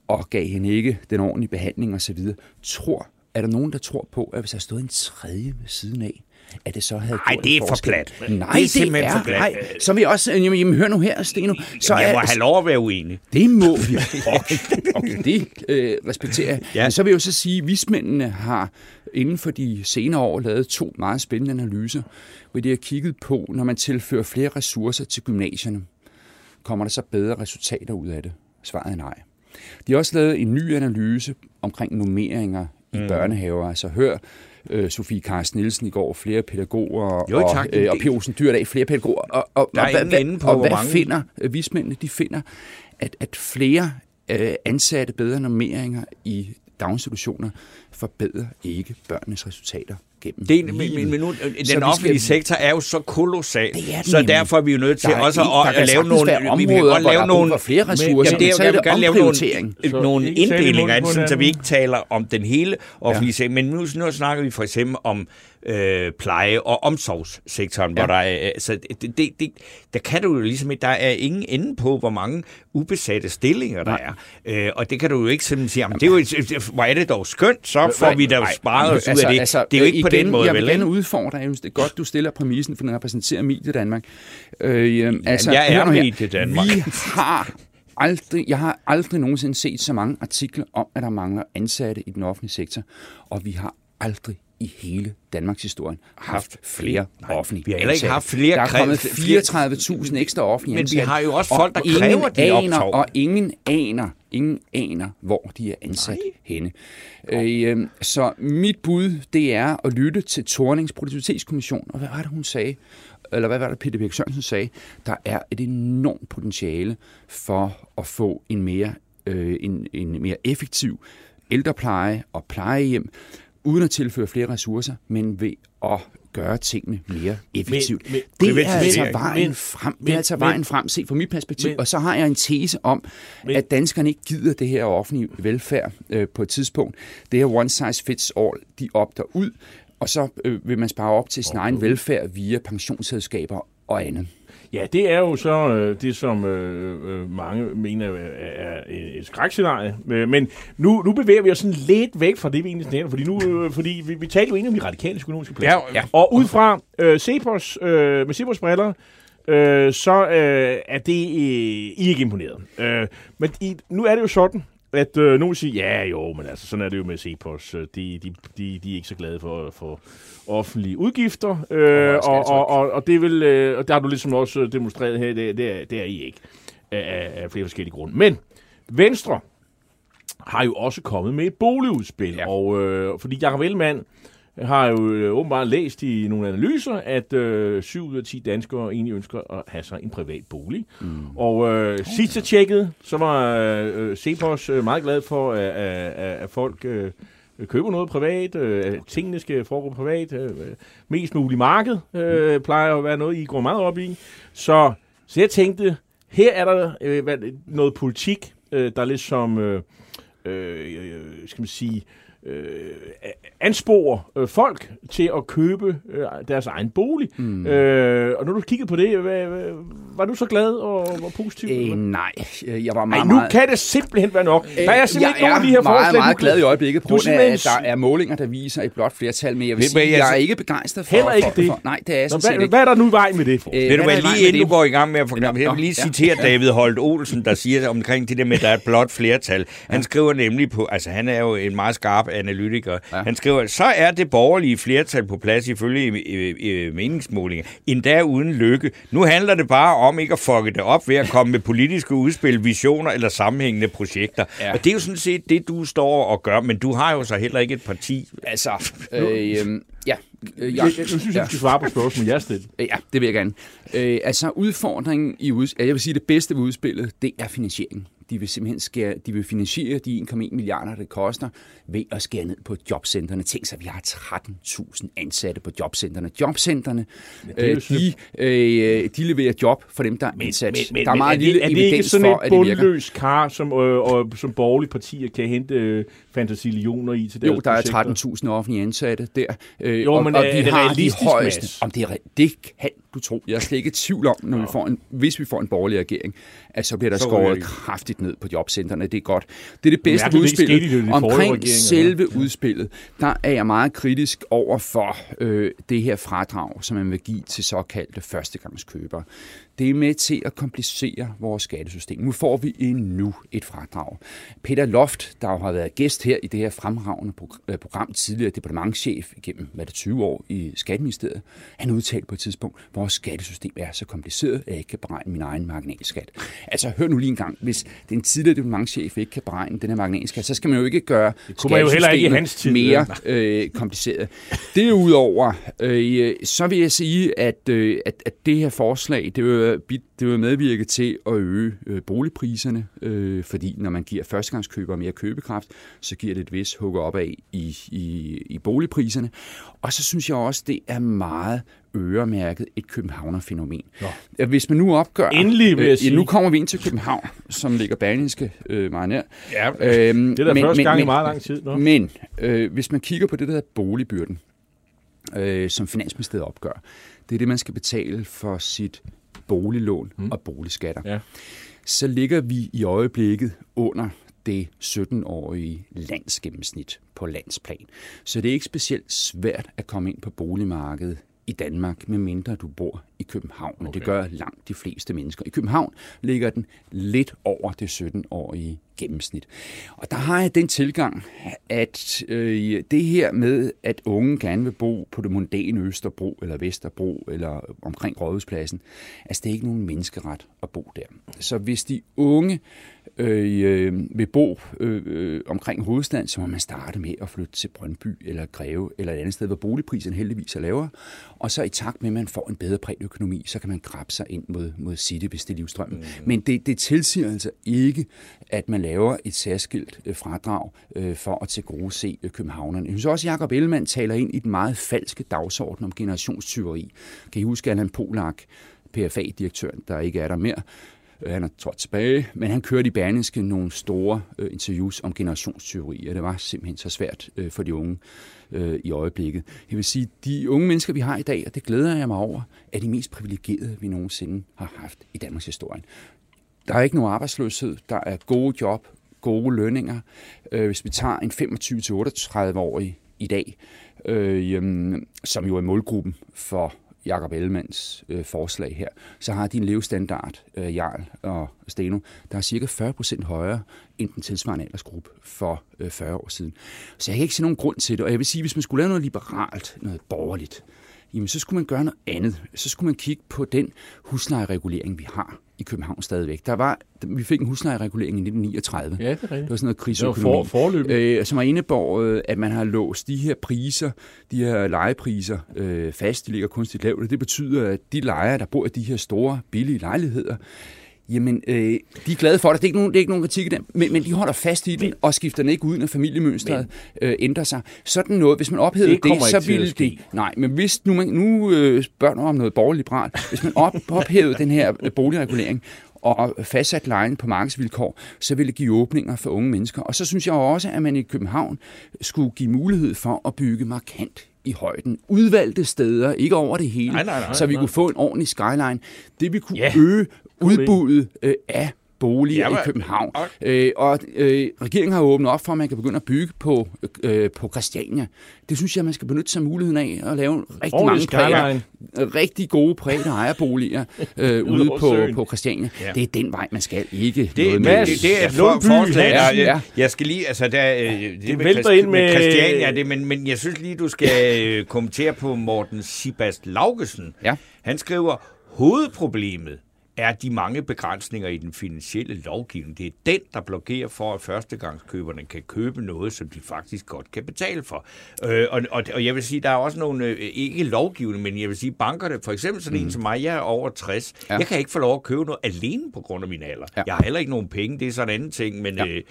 og gav hende ikke den ordentlige behandling osv. Tror, er der nogen, der tror på, at hvis der stod en tredje ved siden af, at det så havde Ej, gjort det er for plat. Nej, Det er simpelthen for plat. Nej, så vil jeg også... Jamen, jamen, hør nu her, Steno. Så jeg må er, have lov at være uenig. det må vi. <laughs> Okay, okay det øh, respekterer jeg. Ja. Men så vil jeg jo så sige, at vismændene har inden for de senere år lavet to meget spændende analyser, hvor de har kigget på, når man tilfører flere ressourcer til gymnasierne, kommer der så bedre resultater ud af det? Svaret er nej. De har også lavet en ny analyse omkring nummeringer i mm. børnehaver. Altså hør øh, Sofie Carsten Nielsen i går, flere pædagoger, Jo, og, tak. øh, og P. Olsen Dyrdag, flere pædagoger. Og, og, Der er og, hvad- hvad- på, og hvad mange- finder øh, vismændene? De finder, at, at flere øh, ansatte bedre normeringer i daginstitutioner forbedrer ikke børnenes resultater gennem Det, er- men, livet. men, men nu, Så den skal- offentlige sektor er jo så kolossal, Det er den så derfor er vi jo nødt til også ikke- at, at lave nogle... være vi kan områder, godt hvor lave nogle, flere ressourcer, Jamen, det er, men så vil det gerne lave nogle, omprioritering. Så nogle inddelinger, sådan, så vi ikke taler om den hele offentlige sektor. Men nu, nu snakker vi for eksempel om øh, pleje- og omsorgssektoren, ja. hvor der er... Altså, det, det, det, der kan du jo ligesom. Der er ingen ende på, hvor mange ubesatte stillinger der Nej. er. Øh, og det kan du jo ikke simpelthen sige, jamen, det er jo, hvor er det dog skønt, så får vi da sparet os ud altså, af det. Altså, det er jo ikke igen, på den måde, jeg vel? vil gerne ikke? udfordre, jeg synes, det er godt, du stiller præmissen, for den repræsenterer Medie Danmark. Øh, altså, jeg er. Medie Danmark. Vi har aldrig, jeg har aldrig nogensinde set så mange artikler om, at der mangler ansatte i den offentlige sektor, og vi har aldrig i hele Danmarks historie haft flere Nej, offentlige vi har heller ikke ansatte. haft flere Der er kommet flere- 34.000 ekstra offentlige Men vi ansatte. har jo også og folk, der ingen kræver, de aner, optog. Og ingen aner, Ingen aner, hvor de er ansat Nej. henne. Øh, så mit bud, det er at lytte til Tornings Produktivitetskommission. Og hvad var det, hun sagde? Eller hvad var det, Peter Birk Sørensen sagde? Der er et enormt potentiale for at få en mere, øh, en, en mere effektiv ældrepleje og plejehjem, uden at tilføre flere ressourcer, men ved at gøre tingene mere effektivt. Men, men, det er altså vejen frem. Men, det er altså vejen frem, set fra mit perspektiv. Men, og så har jeg en tese om, men, at danskerne ikke gider det her offentlige velfærd øh, på et tidspunkt. Det her one size fits all, de opter ud, og så øh, vil man spare op til sin okay. egen velfærd via pensionsselskaber og andet. Ja, det er jo så øh, det, som øh, øh mange mener er et skrækscenarie. Øh, men nu, nu bevæger vi os sådan lidt væk fra det, vi egentlig snakker, fordi, nu, øh, fordi vi, vi taler jo egentlig om de radikale økonomiske planer. Ja, ja. Og ud fra øh, Cepos, øh, med Cepos briller, øh, så øh, er det øh, ikke imponeret. Øh, men i, nu er det jo sådan, at øh, nogen siger, ja jo, men altså, sådan er det jo med Cepos. De, de, de, de er ikke så glade for, for offentlige udgifter, øh, og, og, og, og det vil, øh, og der har du ligesom også demonstreret her, det, det, er, det er I ikke, af, af flere forskellige grunde. Men Venstre har jo også kommet med et boligudspil, ja. og øh, fordi Jacob Ellemann har jo øh, åbenbart læst i nogle analyser, at øh, 7 ud af 10 danskere egentlig ønsker at have sig en privat bolig. Mm. Og øh, sidst jeg tjekkede, så var øh, Cepos øh, meget glad for, at, at, at folk øh, køber noget privat, øh, tingene skal foregå privat, øh, mest muligt marked øh, plejer at være noget, I går meget op i. Så, så jeg tænkte, her er der øh, noget politik, øh, der lidt som, øh, øh, skal man sige, øh, anspore øh, folk til at købe øh, deres egen bolig. Mm. Øh, og når du kiggede på det, hvad, hvad, var du så glad og var positiv? Øh, nej, jeg var meget, Ej, nu kan det simpelthen være nok. Øh, der er simpelthen ikke nogen af de her meget, forslag. Jeg er meget glad i øjeblikket på grund af, at der er målinger, der viser et blot flertal, men jeg vil sige, jeg er ikke begejstret for... Heller ikke for, det? For, nej, det er jeg hvad, ikke. Hvad er der nu i vej med det? For? Øh, ved du hvad, lige inden du går i gang med at forklare, jeg vil lige citere David Holt Olsen, der siger omkring det der med, at der er et blot flertal. Han skriver nemlig på, altså han er jo en meget skarp analytiker, han skriver, så er det borgerlige flertal på plads ifølge i, meningsmålinger, endda uden lykke. Nu handler det bare om ikke at fucke det op ved at komme med politiske udspil, visioner eller sammenhængende projekter. Ja. Og det er jo sådan set det, du står og gør, men du har jo så heller ikke et parti. Altså, <laughs> øh, ja, Øh, jeg, jeg, jeg synes, ja. du skal svare på spørgsmålet, jeg stiller. Ja, det vil jeg gerne. Øh, altså, udfordringen i udspillet, jeg vil sige, det bedste ved udspillet, det er finansieringen. De vil simpelthen skære, de vil finansiere de 1,1 milliarder, det koster, ved at skære ned på jobcentrene. Tænk sig, at vi har 13.000 ansatte på jobcentrene. Jobcentrene, øh, de, øh, de leverer job for dem, der er ansat. Men, men, der er meget er det, lille er det ikke sådan for, et bundløs kar, som, øh, og, som borgerlige partier kan hente øh, fantasillioner i til deres Jo, der er 13.000 offentlige ansatte der. Øh, jo, og, men og, og de har de højeste. Om det, er, det kan du tro. Jeg er slet ikke i tvivl om, når vi får en, hvis vi får en borgerlig regering, at så bliver der så skåret kraftigt ned på jobcentrene. Det er godt. Det er det bedste Mærkeligt, udspil. Det det Omkring selve ja. udspillet, der er jeg meget kritisk over for øh, det her fradrag, som man vil give til såkaldte førstegangskøbere. Det er med til at komplicere vores skattesystem. Nu får vi endnu et fradrag. Peter Loft, der har været gæst her i det her fremragende øh, program, tidligere departementchef gennem hvad det, 20 år i Skatteministeriet, han udtalte på et tidspunkt, at vores skattesystem er så kompliceret, at jeg ikke kan beregne min egen marginalskat. Altså, hør nu lige en gang. Hvis den tidligere departementchef ikke kan beregne den her marginalskat, så skal man jo ikke gøre tid. mere øh, kompliceret. Derudover, øh, så vil jeg sige, at, øh, at, at det her forslag, det vil det vil medvirke til at øge øh, boligpriserne, øh, fordi når man giver førstegangskøbere mere købekraft, så giver det et vis hugger op af i, i, i boligpriserne. Og så synes jeg også, det er meget øremærket et københavnerfænomen. Nå. Hvis man nu opgør... Endelig vil jeg øh, sige. Nu kommer vi ind til København, som ligger Berlingske øh, meget nær. Ja, øhm, det er da men, første gang men, i meget lang tid. Nå. Men øh, hvis man kigger på det, der hedder boligbyrden, øh, som Finansministeriet opgør, det er det, man skal betale for sit boliglån mm. og boligskatter, ja. så ligger vi i øjeblikket under det 17-årige landsgennemsnit på landsplan. Så det er ikke specielt svært at komme ind på boligmarkedet i Danmark, medmindre du bor i København, og det gør langt de fleste mennesker. I København ligger den lidt over det 17-årige gennemsnit. Og der har jeg den tilgang, at øh, det her med, at unge gerne vil bo på det mondæne Østerbro eller Vesterbro eller omkring Rådhuspladsen, altså det er ikke nogen menneskeret at bo der. Så hvis de unge øh, øh, vil bo øh, øh, omkring hovedstaden, så må man starte med at flytte til Brøndby eller Greve eller et andet sted, hvor boligprisen heldigvis er lavere. Og så i takt med, at man får en bedre økonomi, så kan man krabbe sig ind mod, mod City, hvis det er livstrømmen. Mm. Men det, det tilsiger altså ikke, at man laver et særskilt øh, fradrag øh, for at til gode se øh, københavnerne. Jeg synes også, at Jacob Ellemann taler ind i den meget falske dagsorden om generationstyveri. Kan I huske Allan Polak, PFA-direktøren, der ikke er der mere, Øh, han er trådt tilbage, men han kørte i Berlingske nogle store øh, interviews om generationsteori, og det var simpelthen så svært øh, for de unge øh, i øjeblikket. Jeg vil sige, de unge mennesker, vi har i dag, og det glæder jeg mig over, er de mest privilegerede, vi nogensinde har haft i Danmarks historie. Der er ikke nogen arbejdsløshed, der er gode job, gode lønninger. Øh, hvis vi tager en 25-38-årig i dag, øh, som jo er målgruppen for Jakob Ellemands øh, forslag her, så har de en levestandard, øh, Jarl og Steno, der er cirka 40 procent højere end den tilsvarende aldersgruppe for øh, 40 år siden. Så jeg kan ikke se nogen grund til det, og jeg vil sige, hvis man skulle lave noget liberalt, noget borgerligt, jamen så skulle man gøre noget andet. Så skulle man kigge på den huslejeregulering, vi har i København stadigvæk. Der var, vi fik en huslejeregulering i 1939. Ja, det er rigtigt. Det var sådan noget krigsøkonomi. Det var for, øh, som har indebåret, at man har låst de her priser, de her lejepriser øh, fast. De ligger kunstigt lavt. Det betyder, at de lejere, der bor i de her store, billige lejligheder, Jamen, øh, de er glade for det. Det er ikke nogen, det er ikke nogen kritik i dem, men, men de holder fast i den og skifter den ikke ud, når familiemønstret øh, ændrer sig. Sådan noget, hvis man ophævede det, det så ville det... Nej, men hvis nu, man, nu øh, spørger om noget borgerliberalt. Hvis man op, <laughs> ophævede den her øh, boligregulering, og fastsat lejen på markedsvilkår, så ville det give åbninger for unge mennesker. Og så synes jeg også, at man i København skulle give mulighed for at bygge markant i højden. Udvalgte steder, ikke over det hele, nej, nej, nej, så vi nej. kunne få en ordentlig skyline. Det vi kunne ja. øge udbuddet øh, af boliger ja, i København. Og, øh, og øh, regeringen har åbnet op for, at man kan begynde at bygge på, øh, på Christiania. Det synes jeg, man skal benytte sig af muligheden af at lave rigtig mange præger, rigtig gode private ejerboliger <laughs> øh, ude på, på Christiania. Ja. Det er den vej, man skal ikke det, noget med. Det, det er for, forslag. Ja, ja. Jeg skal lige, altså der, øh, det, det med, Christ, ind med, med Christiania, det, men, men jeg synes lige, du skal øh, kommentere på Morten Sibast Laugesen. Ja. Han skriver, hovedproblemet er de mange begrænsninger i den finansielle lovgivning. Det er den, der blokerer for, at førstegangskøberne kan købe noget, som de faktisk godt kan betale for. Øh, og, og, og jeg vil sige, der er også nogle, øh, ikke lovgivning, men jeg vil sige, bankerne, for eksempel sådan mm. en som mig, jeg er over 60, ja. jeg kan ikke få lov at købe noget alene på grund af min alder. Ja. Jeg har heller ikke nogen penge, det er sådan en anden ting, men... Ja. Øh,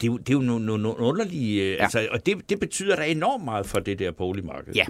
det er jo, det er jo nogle, nogle underlige... Øh, ja. Altså, og det, det betyder da enormt meget for det der boligmarked. Ja,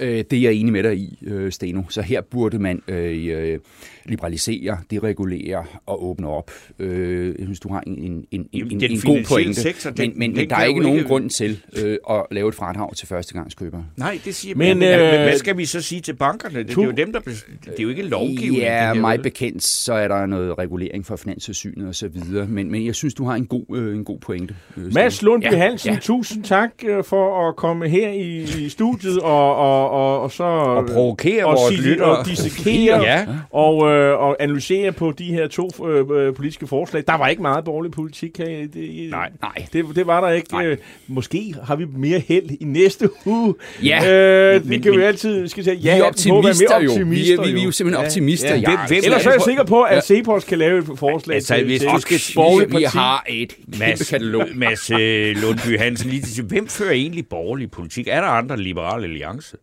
øh, det er jeg enig med dig i, øh, Steno. Så her burde man øh, øh liberalisere, deregulere og åbne op. Øh, jeg synes, du har en, en, en, Jamen, en, en god pointe. Sektor, den, men men, men der er ikke nogen ikke... grund til øh, at lave et fradrag til førstegangskøbere. Nej, det siger men, men, øh, hvad skal vi så sige til bankerne? Det, det er jo dem, der det er jo ikke lovgivning. Ja, mig bekendt, så er der noget regulering for finanssynet og så videre. Men, men jeg synes, du har en god, øh, en god pointe. Øh, Mads Lundby ja, Hansen, ja. tusind tak øh, for at komme her i, i studiet og, og, og, og så... Og provokere vores lyttere. Og dissekere <laughs> ja. og øh, og analysere på de her to øh, øh, politiske forslag. Der var ikke meget borgerlig politik. Her. Det, nej, nej. Det, det var der ikke. Nej. Øh, måske har vi mere held i næste uge. Ja. Øh, det men, kan men, vi altid skal sige. Ja, vi er optimister, jo. Vi er, vi, vi er jo simpelthen ja. optimister. Ja. Ja. Hvem, hvem, Ellers er jeg sikker på, at ja. Cepos kan lave et forslag altså, til, hvis til du skal sige, vi har et Mads, katalog. Mads øh, Lundby Hansen, lige til hvem fører egentlig borgerlig politik? Er der andre liberale alliance?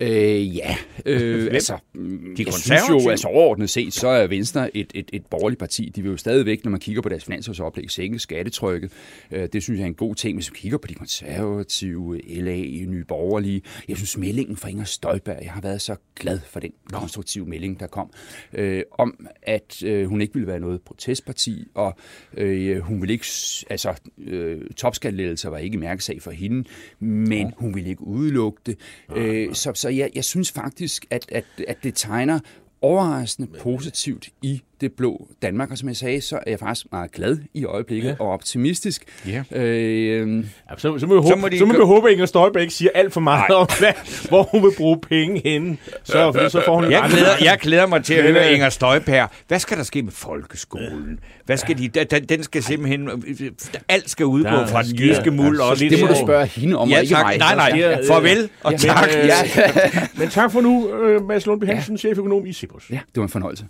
Øh, ja, øh, altså, de jeg synes jo, altså overordnet set, så er Venstre et, et, et borgerligt parti. De vil jo stadigvæk, når man kigger på deres finansårsoplæg, sænke skattetrykket. Øh, det synes jeg er en god ting. Hvis vi kigger på de konservative, LA, Nye Borgerlige, jeg synes meldingen fra Inger Støjberg, jeg har været så glad for den konstruktive melding, der kom, øh, om at øh, hun ikke ville være noget protestparti, og øh, hun ville ikke, altså øh, topskattelettelser var ikke mærkesag for hende, men hun ville ikke udelukke det. Øh, så så jeg, jeg synes faktisk, at, at, at det tegner overraskende positivt i det blå Danmark, og som jeg sagde, så er jeg faktisk meget glad i øjeblikket ja. og optimistisk. Ja. Øh, Ja, så, så må vi håbe, Så må de så må vi håbe at Inger Støjberg ikke siger alt for meget om, hvad, hvor hun vil bruge penge henne. Så, for så får hun Jeg glæder, jeg glæder mig til at Men, høre øh, Inger Støjberg. Hvad skal der ske med folkeskolen? Hvad skal de, den, den skal simpelthen... Alt skal udgå Der fra den jyske muld ja, så også. lidt det må du spørge hende om, og Ja, ikke tak. mig. Nej, nej. Ja, Farvel og men, tak. øh, Ja, Men tak for nu, øh, Mads Lundby Hansen, cheføkonom i Cibus. ja, det var en fornøjelse.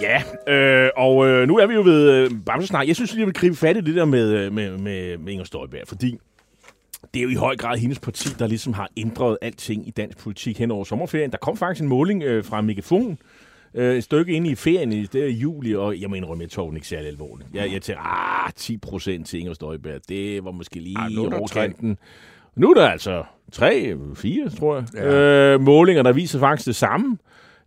Ja, øh, og øh, nu er vi jo ved øh, Bamsesnak. Jeg synes, lige, jeg vil gribe fat i det der med, øh, med, med, med Inger Støjberg, fordi det er jo i høj grad hendes parti, der ligesom har ændret alting i dansk politik hen over sommerferien. Der kom faktisk en måling øh, fra Megafon, øh, et stykke inde i ferien i det er juli, og jeg indrømme, jeg tog den ikke særlig alvorligt. Jeg, jeg tænkte, ah, 10 procent til Inger Støjberg, det var måske lige Ah, nu er der overkanten. Nu er der altså tre, fire, tror jeg, ja. øh, målinger, der viser faktisk det samme. Øh,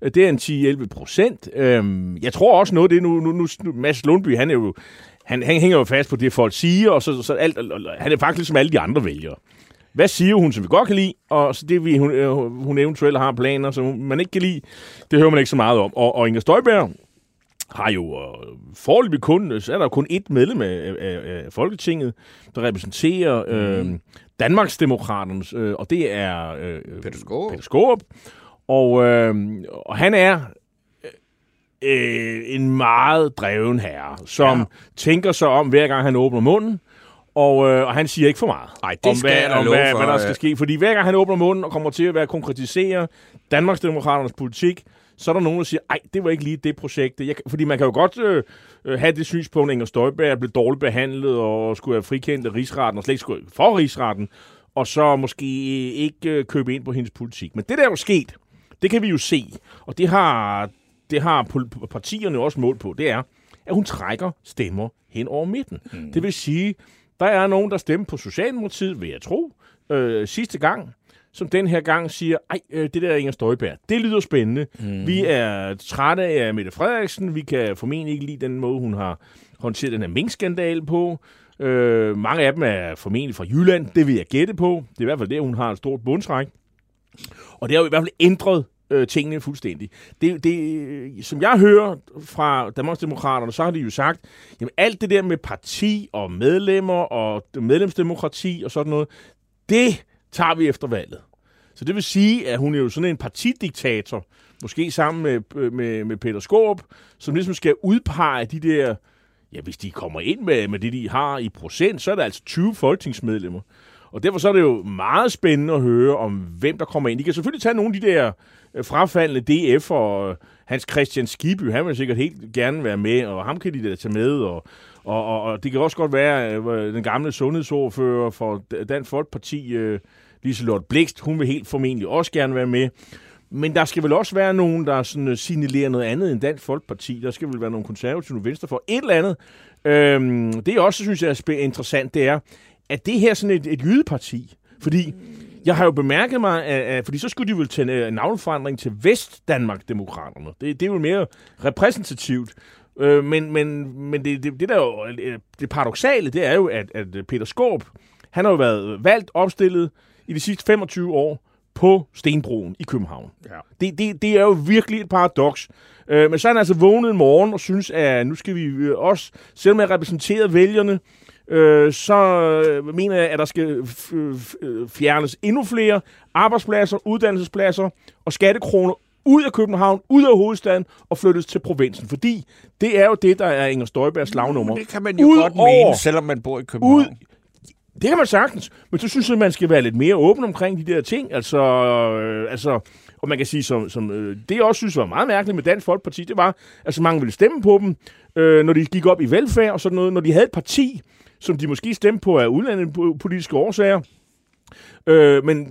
Det er en 10-11 procent. Øhm, jeg tror også noget, det nu, nu, nu, nu Mads Lundby, han er jo, han, han hænger jo fast på det, folk siger, og så, så alt, han er faktisk ligesom alle de andre vælgere. Hvad siger hun, som vi godt kan lide, og så det, vi, hun, øh, hun eventuelt har planer, som man ikke kan lide, det hører man ikke så meget om. Og, og Inger Støjberg har jo øh, foreløbig kun, så er der jo kun ét medlem af, af, af Folketinget, der repræsenterer øh, Danmarksdemokraternes, øh, og det er øh, Peter Skaarup. Peter Skaarup. Og, øh, og han er øh, en meget dreven herre, som ja. tænker sig om, hver gang han åbner munden, og, øh, og han siger ikke for meget Ej, det om, skal hvad, om hvad, for, hvad der øh. skal ske. Fordi hver gang han åbner munden og kommer til at være konkretisere Danmarksdemokraternes politik, så er der nogen, der siger, ej, det var ikke lige det projekt. Jeg, fordi man kan jo godt øh, øh, have det synspunkt, at Inger Støjberg blev dårligt behandlet og skulle have frikendt af rigsretten, og slet ikke skulle for rigsretten, og så måske ikke øh, købe ind på hendes politik. Men det der er jo sket, det kan vi jo se, og det har, det har partierne også mål på, det er, at hun trækker stemmer hen over midten. Mm. Det vil sige, der er nogen, der stemmer på Socialdemokratiet, vil jeg tro, øh, sidste gang, som den her gang siger, ej, øh, det der Inger Støjberg, det lyder spændende. Mm. Vi er trætte af Mette Frederiksen, vi kan formentlig ikke lide den måde, hun har håndteret den her minkskandale på. Øh, mange af dem er formentlig fra Jylland, det vil jeg gætte på. Det er i hvert fald det, hun har et stort bundtræk. Og det har jo i hvert fald ændret øh, tingene fuldstændig. Det, det, øh, som jeg hører fra Danmarksdemokraterne, så har de jo sagt, jamen alt det der med parti og medlemmer og medlemsdemokrati og sådan noget, det tager vi efter valget. Så det vil sige, at hun er jo sådan en partidiktator, måske sammen med, øh, med, med Peter Skorp, som ligesom skal udpege de der, ja hvis de kommer ind med, med det, de har i procent, så er der altså 20 folketingsmedlemmer. Og derfor så er det jo meget spændende at høre om, hvem der kommer ind. De kan selvfølgelig tage nogle af de der øh, frafaldende DF og øh, Hans Christian Skiby, han vil sikkert helt gerne være med, og ham kan de da tage med, og, og, og, og det kan også godt være øh, den gamle sundhedsordfører for Dansk Folkeparti, Liselotte Blikst, hun vil helt formentlig også gerne være med. Men der skal vel også være nogen, der sådan, signalerer noget andet end Dansk Folkeparti. Der skal vel være nogle konservative venstre for et eller andet. Øhm, det jeg også synes er interessant, det er, at det her er sådan et, et jydeparti. Fordi jeg har jo bemærket mig, at, at fordi så skulle de vel tage en navneforandring til Vest-Danmark-demokraterne. Det, det er jo mere repræsentativt. Øh, men men, men det, det, det, der jo, øh, det paradoxale, det er jo, at, at Peter Skåb, han har jo været valgt opstillet i de sidste 25 år på Stenbroen i København. Ja. Det, det, det er jo virkelig et paradoks. Øh, men så er han altså vågnet en morgen og synes, at nu skal vi øh, også, selvom jeg repræsenterer vælgerne, øh, så øh, mener jeg, at der skal fjernes endnu flere arbejdspladser, uddannelsespladser og skattekroner ud af København, ud af hovedstaden og flyttes til provinsen. Fordi det er jo det, der er Inger Støjbergs slagnummer. Det kan man jo Ud godt mene, selvom man bor i København. Ud, det kan man sagtens, men så synes jeg, man skal være lidt mere åben omkring de der ting. Altså, øh, altså og man kan sige, som, som øh, det jeg også synes var meget mærkeligt med Dansk Folkeparti, det var, at så mange ville stemme på dem, øh, når de gik op i velfærd og sådan noget. Når de havde et parti, som de måske stemte på af udlandepolitiske årsager. Øh, men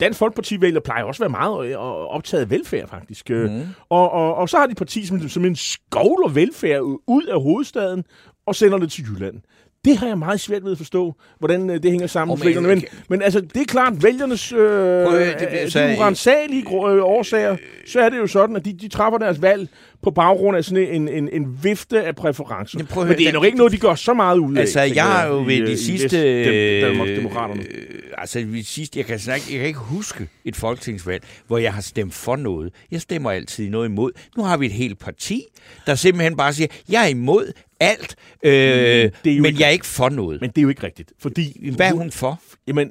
Dansk Folkeparti-vælger plejer også at være meget øh, optaget af velfærd, faktisk. Mm. Og, og, og så har de parti, som, som en skovler velfærd ud af hovedstaden og sender det til Jylland. Det har jeg meget svært ved at forstå, hvordan øh, det hænger sammen. Med men- men, men, men altså, det er klart, vælgernes øh, det det, så- de urensagelige øh, årsager, så er det jo sådan, at de, de træffer deres valg på baggrund af sådan en, en, en vifte af præferencer. Jamen, prøv men det er nok ikke noget, de gør så meget ud af. Altså, jeg har jo ved øh, de sidste... Danmarksdemokraterne. Øh, altså, ved sidste, jeg kan, snakke, jeg kan ikke huske et folketingsvalg, hvor jeg har stemt for noget. Jeg stemmer altid noget imod. Nu har vi et helt parti, der simpelthen bare siger, jeg er imod alt, øh, men ikke- jeg er ikke for noget. Men det er jo ikke rigtigt, fordi... Hvad er hun for? Jamen,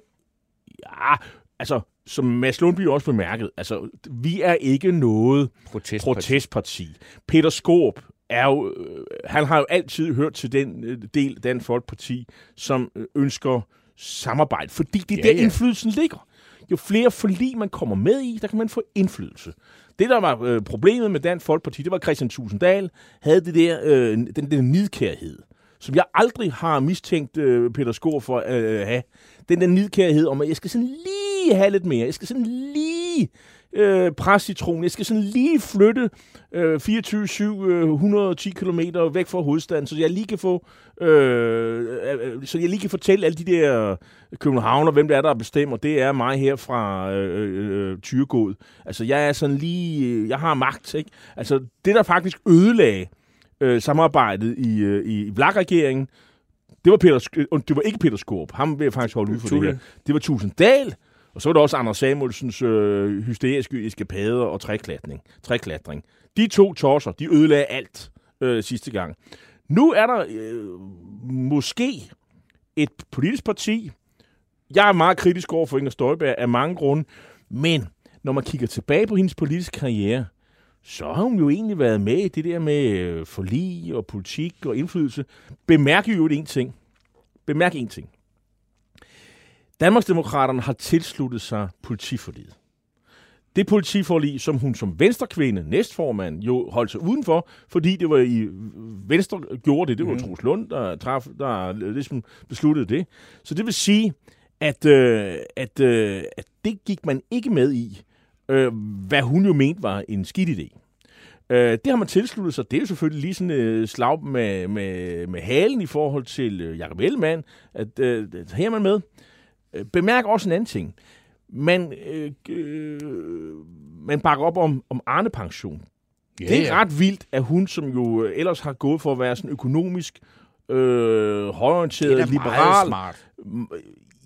ja, altså, som Mads Lundby også bemærket, altså, vi er ikke noget Protestparti. protestparti. Peter Skorp er jo, øh, han har jo altid hørt til den øh, del af Dansk Folkeparti, som øh, ønsker samarbejde, fordi det er Ja, der ja. indflydelsen ligger. Jo flere forlig man kommer med i, der kan man få indflydelse. Det, der var øh, problemet med Dansk Folkeparti, det var Christian Tusinddal, havde det der, øh, den der nidkærhed, som jeg aldrig har mistænkt øh, Peter Skor for øh, at øh, have. Den der nidkærhed om, at jeg skal sådan lige have lidt mere. Jeg skal sådan lige øh, presse citronen. Jeg skal sådan lige flytte øh, 24-7, øh, 110 km væk fra hovedstaden, så jeg lige kan få, øh, øh, så jeg lige kan fortælle alle de der københavner, hvem det er, der bestemmer. Det er mig her fra øh, øh, Tyregod. Altså, jeg er sådan lige, øh, jeg har magt, ikke? Altså, det der faktisk ødelagde øh, samarbejdet i, øh, i, Vlak-regeringen, det var, Peter, øh, det var ikke Peter Skorp. Ham vil jeg faktisk holde ud for det Tulle. her. Det var Tusinddal, og så var der også Anders Samuelsens øh, hysteriske eskapader og træklatring. træklatring. De to tosser, de ødelagde alt øh, sidste gang. Nu er der øh, måske et politisk parti. Jeg er meget kritisk over for Inger Støjberg af mange grunde, men når man kigger tilbage på hendes politiske karriere, så har hun jo egentlig været med i det der med øh, forlig og politik og indflydelse. Bemærk jo en ting. Bemærk en ting. Danmarksdemokraterne har tilsluttet sig politiforliget. Det politiforlig, som hun som venstrekvinde, næstformand, jo holdt sig udenfor, fordi det var i Venstre gjorde det. Det var mm. Troels Lund, der, traf, der ligesom besluttede det. Så det vil sige, at, øh, at, øh, at det gik man ikke med i, øh, hvad hun jo mente var en skidt idé. Øh, det har man tilsluttet sig. Det er jo selvfølgelig lige sådan øh, slag med, med, med halen i forhold til øh, Jacob Ellemann, at øh, her er man med. Øh, Bemærk også en anden ting. Man, øh, øh, man bakker op om, om Arne-pension. Ja, Det er ret vildt, at hun, som jo øh, ellers har gået for at være sådan økonomisk øh, højorienteret, Det er liberal. meget smart.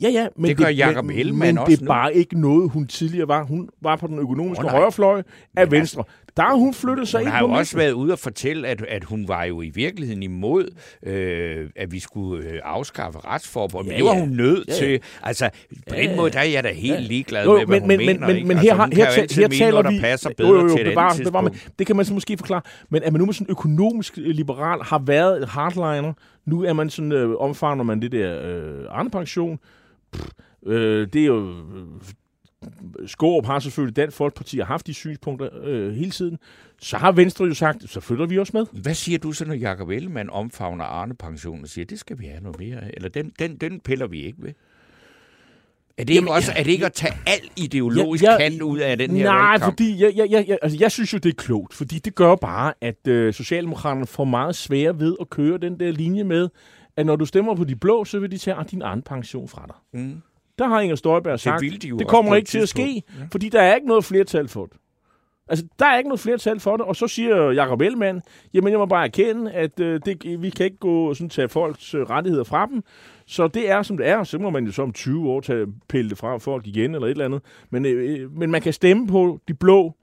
Ja, ja. Men Det gør Jacob men, Ellemann men også det er nu. bare ikke noget, hun tidligere var. Hun var på den økonomiske oh, nej. højrefløj af Venstre. Der har hun flyttet sig Hun ind har på jo også været ude og fortælle, at, at hun var jo i virkeligheden imod, øh, at vi skulle øh, afskaffe retsforbehold. Men Ja, det var ja. hun nødt Ja, ja. til. Altså, på den ja. måde, der er jeg da helt ligeglad Jo, med, hvad hun men, mener. men, ikke? men Altså, her, her, jo taler noget, der vi... passer jo, bedre jo, jo, til et bevar, bevar, men det kan man så måske forklare. Men at man nu med sådan økonomisk liberal har været hardliner, nu er man sådan, øh, omfavner man det der øh, Arne-pension. Pff, Øh, det er jo... Skårup har selvfølgelig Dansk Folkeparti har haft de synspunkter øh, hele tiden. Så har Venstre jo sagt, så flytter vi os med. Hvad siger du så, når Jacob Ellemann omfavner Arne-pensionen og siger, det skal vi have noget mere af? Eller den, den, den piller vi ikke ved? Er det, Jamen, ikke også, er det ikke at tage al ideologisk Ja, ja, kant ud af den her Nej, valgkamp? fordi jeg, jeg, jeg, jeg, altså, jeg synes jo, det er klogt, fordi det gør bare, at øh, Socialdemokraterne får meget svære ved at køre den der linje med, at når du stemmer på de blå, så vil de tage din egen pension fra dig. Mm. Der har Inger Støjberg sagt, ville de det kommer ikke til at ske. Ja. fordi der er ikke noget flertal for det. Altså, der er ikke noget flertal for det, og så siger Jacob Ellemann, jamen jeg må bare erkende, at øh, det, vi kan ikke gå sådan tage folks øh, rettigheder fra dem, så det er, som det er, så må man jo så om 20 år tage, pille det fra folk igen, eller et eller andet. Men, øh, men man kan stemme på de blå,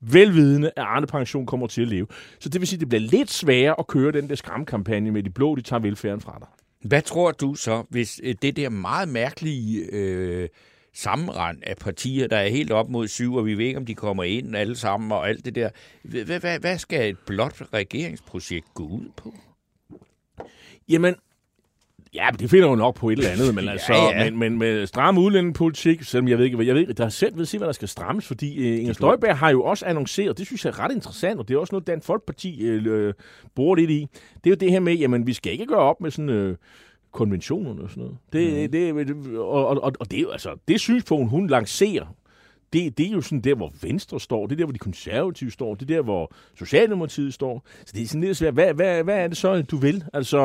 velvidende, at Arne Pension kommer til at leve. Så det vil sige, at det bliver lidt sværere at køre den der skræmkampagne med de blå, de tager velfærden fra dig. Hvad tror du så, hvis øh, det der meget mærkelige øh, sammenrend af partier, der er helt op mod syv, og vi ved ikke, om de kommer ind alle sammen og alt det der. Hvad, hvad, hvad skal et blot regeringsprojekt gå ud på? Jamen, ja, men det finder jo nok på et eller andet, <laughs> men altså, ja. Men, men med stram udlændingepolitik, selvom jeg ved ikke, jeg ved, ikke, der er selv ved se, hvad der skal strammes, fordi uh, Inger Støjberg har jo også annonceret, det synes jeg er ret interessant, og det er også noget, Dansk Folkeparti uh, bruger lidt i, det er jo det her med, jamen, vi skal ikke gøre op med sådan... Uh, konventionerne og sådan noget. Det, mm. det, og, og, og, og det er jo altså, det synspunkt, hun lancerer, det, det er jo sådan der, hvor Venstre står, det er der, hvor de konservative står, det er der, hvor Socialdemokratiet står. Så det er sådan lidt svært. Hvad, hvad, hvad er det så, du vil? Altså,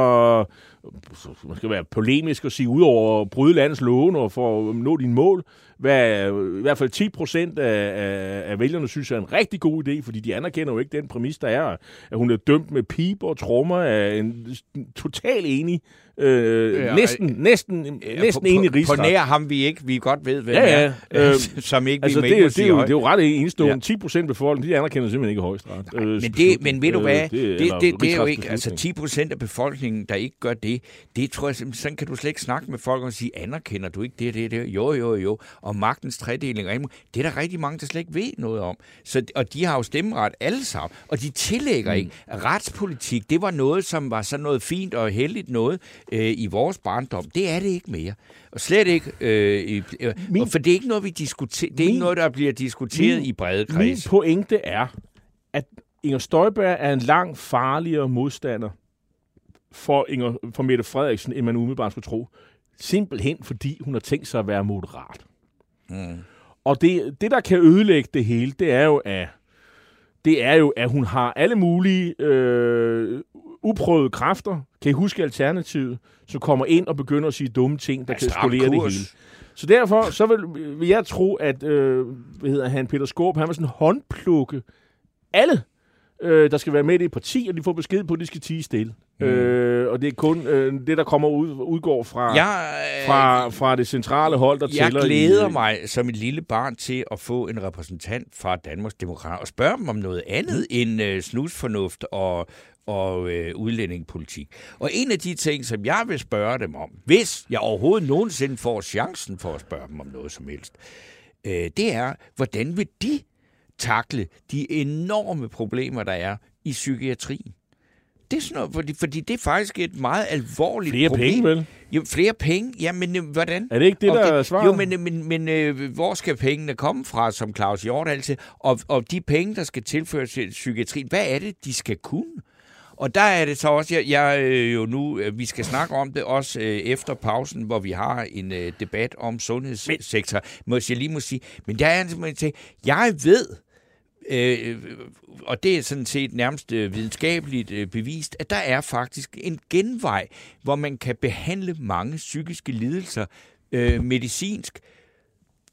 man skal være polemisk og sige, ud over at bryde landets låne og for at nå dine mål, hvad i hvert fald 10 procent af, af, af vælgerne synes er en rigtig god idé, fordi de anerkender jo ikke den præmis, der er, at hun er dømt med piber og trommer af en total enig Øh, ja, næsten, øh, næsten, ja, næsten på, enig rigsret. På nær ham, vi ikke vi godt ved, hvem ja, ja. er, øh, <laughs> som ikke altså, vi det, det, det, er jo, det er jo ret enestående. Ja. 10 procent af befolkningen, de anerkender simpelthen ikke højesteret. Øh, men, det, men ved du hvad, øh, det, det, det, det er jo ikke, altså 10 procent af befolkningen, der ikke gør det, det tror jeg simpelthen, sådan kan du slet ikke snakke med folk og sige, anerkender du ikke det, det, det, jo, jo, jo, og magtens tredeling, det er der rigtig mange, der slet ikke ved noget om. Så, og de har jo stemmeret alle sammen, og de tillægger mm. ikke. Retspolitik, det var noget, som var sådan noget fint og heldigt noget øh, i vores barndom. Det er det ikke mere. Og slet ikke, øh, i, øh, min, for det er ikke noget, vi diskuterer. Det er min, ikke noget, der bliver diskuteret min, i brede kreds. Min pointe er, at Inger Støjberg er en langt farligere modstander for, Inger, for Mette Frederiksen, end man umiddelbart skulle tro. Simpelthen fordi hun har tænkt sig at være moderat. Mm. Og det, det, der kan ødelægge det hele, det er jo, at det er jo, at hun har alle mulige øh, uprøvede kræfter, kan I huske Alternativet, som kommer ind og begynder at sige dumme ting, der ja, kan skolere det hele. Så derfor så vil, vil jeg tro, at øh, hvad hedder han, Peter Skorp, han vil sådan håndplukke alle, øh, der skal være med i det parti, og de får besked på, at de skal tige stille. Mm. Øh, og det er kun øh, det, der kommer ud, udgår fra, jeg, øh, fra, fra det centrale hold, der jeg tæller. Jeg glæder i, mig som et lille barn til at få en repræsentant fra Danmarks Demokrat og spørge dem om noget andet mm. end øh, snusfornuft og og øh, udlændingepolitik. Og en af de ting, som jeg vil spørge dem om, hvis jeg overhovedet nogensinde får chancen for at spørge dem om noget som helst, øh, det er, hvordan vil de takle de enorme problemer, der er i psykiatrien? Det er sådan noget, fordi, fordi det er faktisk et meget alvorligt flere problem. Flere penge, vel? Jo, flere penge? Ja, men øh, hvordan? Er det ikke det, der er svaret? Jo, men, men, men øh, hvor skal pengene komme fra, som Claus Hjort altid? Og, og de penge, der skal tilføres til psykiatrien, hvad er det, de skal kunne? Og der er det så også, jeg, jeg øh, jo nu, øh, vi skal snakke om det også øh, efter pausen, hvor vi har en øh, debat om sundhedssektor, må jeg lige må sige. Men der er en ting, jeg ved, øh, og det er sådan set nærmest øh, videnskabeligt øh, bevist, at der er faktisk en genvej, hvor man kan behandle mange psykiske lidelser øh, medicinsk,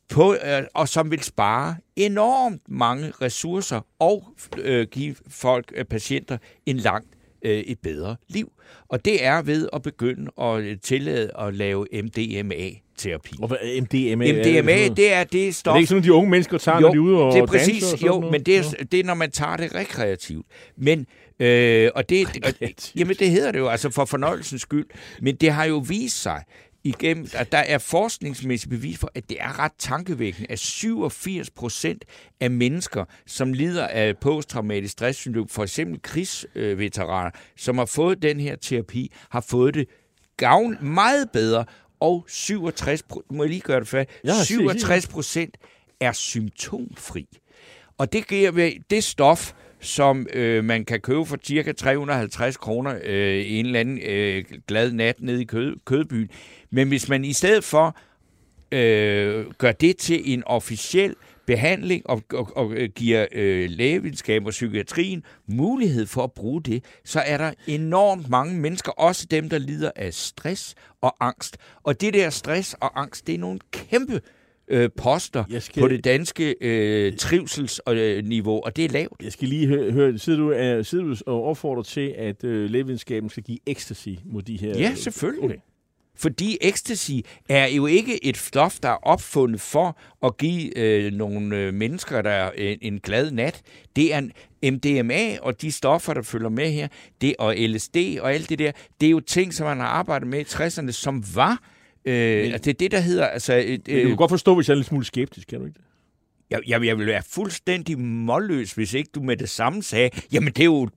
på, øh, og som vil spare enormt mange ressourcer og øh, give folk, øh, patienter, en langt øh, et bedre liv. Og det er ved at begynde at øh, tillade at lave MDMA terapi. Og hvad MDMA? MDMA, det, er det stof... Er det ikke sådan, de unge mennesker tager, jo, når de er ude og det er præcis, og Jo, noget? men det er, det er, når man tager det rekreativt. Men, øh, og det, og, jamen, det hedder det jo, altså for fornøjelsens skyld. Men det har jo vist sig, igennem, at der er forskningsmæssigt bevis for, at det er ret tankevækkende, at 87 procent af mennesker, som lider af posttraumatisk stresssyndrom, for eksempel krigsveteraner, som har fået den her terapi, har fået det gavn meget bedre, og 67, må jeg lige gøre det færdigt, 67 procent er symptomfri. Og det giver det stof, som øh, man kan købe for cirka 350 kroner øh, en eller anden øh, glad nat nede i kød, Kødbyen. Men hvis man i stedet for øh, gør det til en officiel behandling og, og, og øh, giver øh, lægevidenskab og psykiatrien mulighed for at bruge det, så er der enormt mange mennesker, også dem, der lider af stress og angst. Og det der stress og angst, det er nogle kæmpe øh, poster skal... på det danske øh, trivselsniveau, og det er lavt. Jeg skal lige høre, høre sidder, du, uh, sidder du og opfordrer til, at øh, lægevidenskaben skal give ecstasy mod de her... Ja, selvfølgelig. Okay. Fordi ecstasy er jo ikke et stof, der er opfundet for at give øh, nogle øh, mennesker der en, en glad nat. Det er MDMA og de stoffer, der følger med her, det og LSD og alt det der, det er jo ting, som man har arbejdet med i 60'erne, som var Øh, altså, det er det, der hedder... Altså, et, øh, du kan godt forstå, hvis jeg er lidt smule skeptisk, kan du ikke det? Jeg, jeg, jeg ville være fuldstændig målløs, hvis ikke du med det samme sagde, jamen det er jo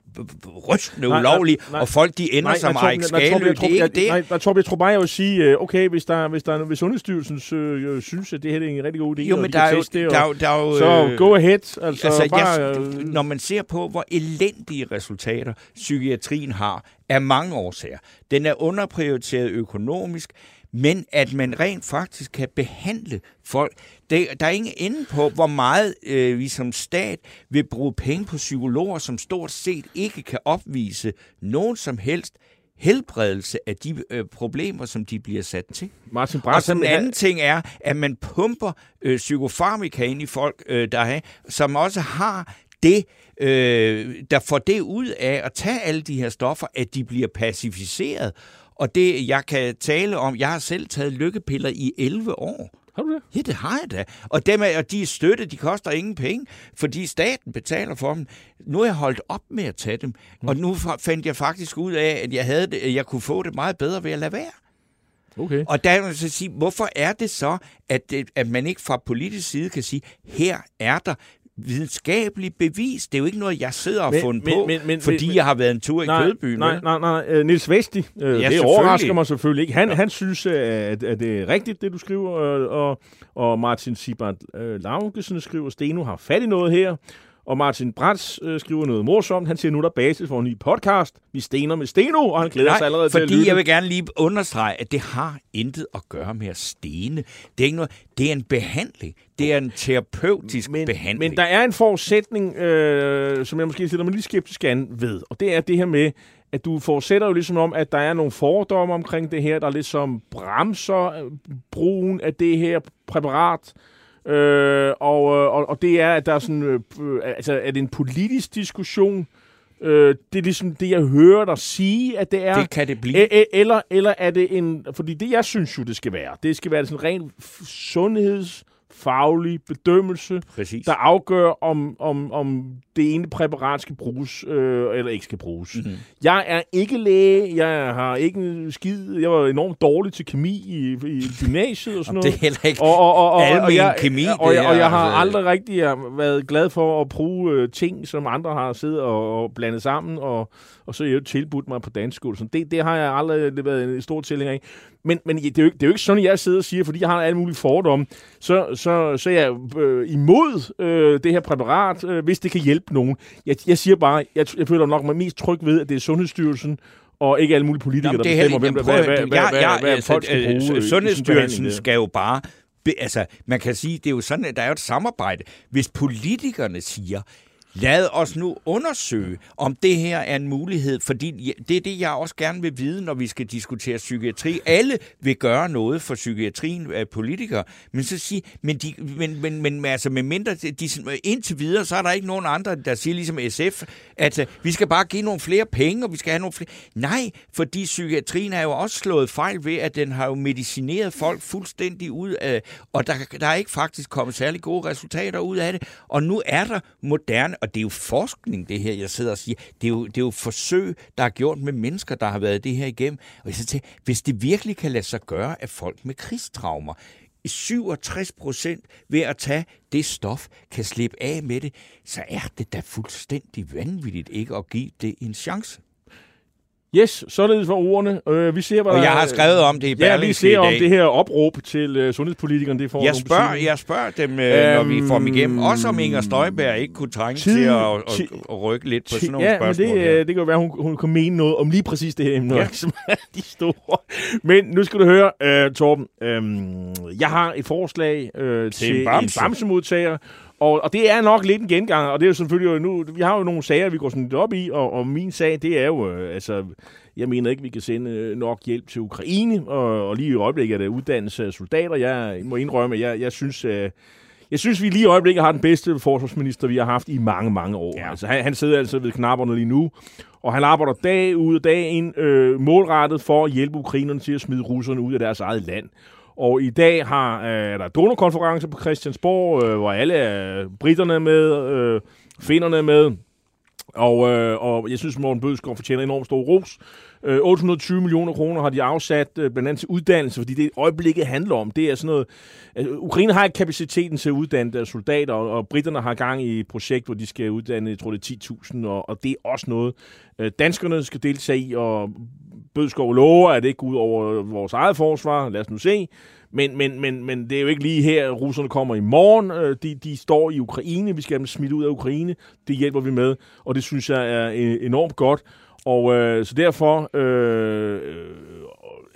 rystende nej, ulovligt, nej, nej, og folk de ender nej, som Erik Skalø. Det er ikke det. Nej, jeg tror, jeg tror bare, jeg vil sige, øh, okay, hvis, der, hvis, der, hvis Sundhedsstyrelsen øh, synes, at det her er en rigtig god idé, jo, men de der er jo, det, der, der er jo, så øh, go ahead. Altså, altså, bare, jeg, øh, når man ser på, hvor elendige resultater psykiatrien har, af mange årsager. Den er underprioriteret økonomisk, men at man rent faktisk kan behandle folk. Det, der er ingen ende på, hvor meget øh, vi som stat vil bruge penge på psykologer, som stort set ikke kan opvise nogen som helst helbredelse af de øh, problemer, som de bliver sat til. Martin Og så en anden ting er, at man pumper øh, psykofarmika ind i folk, øh, der er, som også har det, øh, der får det ud af at tage alle de her stoffer, at de bliver pacificeret. Og det, jeg kan tale om, jeg har selv taget lykkepiller i 11 år. Har du det? Ja, det har jeg da. Og, dem er, og de er støtte, de koster ingen penge, fordi staten betaler for dem. Nu er jeg holdt op med at tage dem, mm. og nu fandt jeg faktisk ud af, at jeg, havde det, at jeg kunne få det meget bedre ved at lade være. Okay. Og der vil så sige, hvorfor er det så, at, det, at man ikke fra politisk side kan sige, her er der videnskabeligt bevis. Det er jo ikke noget, jeg sidder og Men- fundet men- på, men- men- fordi men- jeg har været en tur i Kødbyen. Nej, vel? nej, nej. Øh, Niels Vesti, øh, Ja, det overrasker mig selvfølgelig ikke. Han, han synes, øh, at, at det er rigtigt, det du skriver, øh, og, og Martin Sibart øh, Laugesen skriver, Steno har fat i noget her, og Martin Brats øh, skriver noget morsomt. Han siger, nu er der basis for en ny podcast. Vi stener med Steno, og han glæder sig allerede til at fordi jeg vil gerne lige understrege, at det har intet at gøre med at stene. Det er ikke noget, det er en behandling. Det er en terapeutisk men, behandling. Men der er en forudsætning, øh, som jeg måske stiller mig lidt skeptisk an ved, og det er det her med, at du forudsætter jo ligesom om, at der er nogle fordomme omkring det her, der ligesom bremser øh, brugen af det her præparat. Øh, og, øh, og, og det er, at der er sådan, øh, altså, er det en politisk diskussion? Øh, det er ligesom det, jeg hører dig sige, at det er. det kan det blive. E- eller, eller er det en... Fordi det, jeg synes jo, det skal være, det skal være sådan en ren f- sundhedsfaglig bedømmelse, Præcis. der afgør, om, om, om det ene præparat skal bruges, øh, eller ikke skal bruges. Mhm. Mm-hmm. Jeg er ikke læge, jeg har ikke en skid, jeg var enormt dårlig til kemi i, i gymnasiet og sådan det noget. er heller ikke Og, og, og, og, almen og, jeg, kemi, og, det jeg, og jeg har altså. aldrig rigtig været glad for at bruge øh, ting, som andre har siddet og, og blandet sammen, og, og så har jeg jo tilbudt mig på dansk skole. Så det, det har jeg aldrig været en stor tilhænger af. Men, men det, er jo, ikke- det er jo ikke sådan, jeg sidder og siger, fordi jeg har alle mulige fordomme, så, så, så er jeg øh, imod øh, det her præparat, øh, hvis det kan hjælpe nogen. Jeg, jeg siger bare, jeg, jeg føler nok mig mest tryg ved, at det er Sundhedsstyrelsen, og ikke alle mulige politikere, Jamen, der det er bestemmer, hvem, hvad, hvad, hvad, hvad, hvad, hvad folk skal øh, bruge. sin Sundhedsstyrelsen skal jo bare... Altså, man kan sige, det er jo sådan, at der er et samarbejde. Hvis politikerne siger, lad os nu undersøge, om det her er en mulighed, fordi det er det, jeg også gerne vil vide, når vi skal diskutere psykiatri. Alle vil gøre noget for psykiatrien af politikere, men så sige, men, de, men, men, men altså med mindre, de, de, indtil videre, så er der ikke nogen andre, der siger ligesom SF, at uh, vi skal bare give nogle flere penge, og vi skal have nogle flere... Nej, fordi psykiatrien er jo også slået fejl ved, at den har jo medicineret folk fuldstændig ud af, og der, der er ikke faktisk kommet særlig gode resultater ud af det, og nu er der moderne, og det er jo forskning, det her, jeg sidder og siger, det er jo, det er jo forsøg, der er gjort med mennesker, der har været det her igennem, og jeg siger til, hvis det virkelig kan lade sig gøre, at folk med krigstraumer, 67 procent ved at tage det stof, kan slippe af med det, så er det da fuldstændig vanvittigt ikke at give det en chance. Yes, således var ordene. Øh, vi ser, hvad Og der- jeg har skrevet om det i Ja, vi Berlingske ser om det her opråb til øh, sundhedspolitikerne. Det får Jeg spørger, jeg spørger dem, øh, når vi får dem igennem. Øhm, Også om Inger Støjberg ikke kunne trænge tid- til at, at, at rykke lidt på sådan nogle ja, spørgsmål. men det, her. øh, det kan jo være, hun, hun kan mene noget om lige præcis det her emne, Ja. ja. <laughs> som er de store. Men nu skal du høre, øh, Torben. Øh, jeg har et forslag øh, til, en en, bamse. Og, og det er nok lidt en gengang, og det er jo selvfølgelig jo nu, vi har jo nogle sager, vi går sådan lidt op i, og, og min sag, det er jo, øh, altså, jeg mener ikke, vi kan sende øh, nok hjælp til Ukraine, og, og lige i øjeblikket er det uddannelse af soldater. Jeg må indrømme, jeg, jeg synes, øh, jeg synes, vi lige i øjeblikket har den bedste forsvarsminister, vi har haft i mange, mange år. Ja. Altså, han, han sidder altså ved knapperne lige nu, og han arbejder dag ud og dag ind øh, målrettet for at hjælpe ukrainerne til at smide russerne ud af deres eget land. Og i dag har øh, er der donorkonference på Christiansborg, øh, hvor alle er britterne er med, øh, finnerne er med, og, øh, og jeg synes, Morten Bødskov fortjener enormt stor ros. Øh, 820 millioner kroner har de afsat øh, blandt andet til uddannelse, fordi det øjeblikket handler om, det er sådan noget... Altså, Ukraine har ikke kapaciteten til at uddanne deres soldater, og, og britterne har gang i et projekt, hvor de skal uddanne, jeg tror det er 10.000, og, og det er også noget, øh, danskerne skal deltage i, og Bødskov lover, at det ikke går ud over vores eget forsvar. Lad os nu se. Men, men, men, men det er jo ikke lige her, at russerne kommer i morgen. Øh, de, de står i Ukraine. Vi skal have dem smidt ud af Ukraine. Det hjælper vi med, og det synes jeg er øh, enormt godt. Og øh, så derfor øh, øh,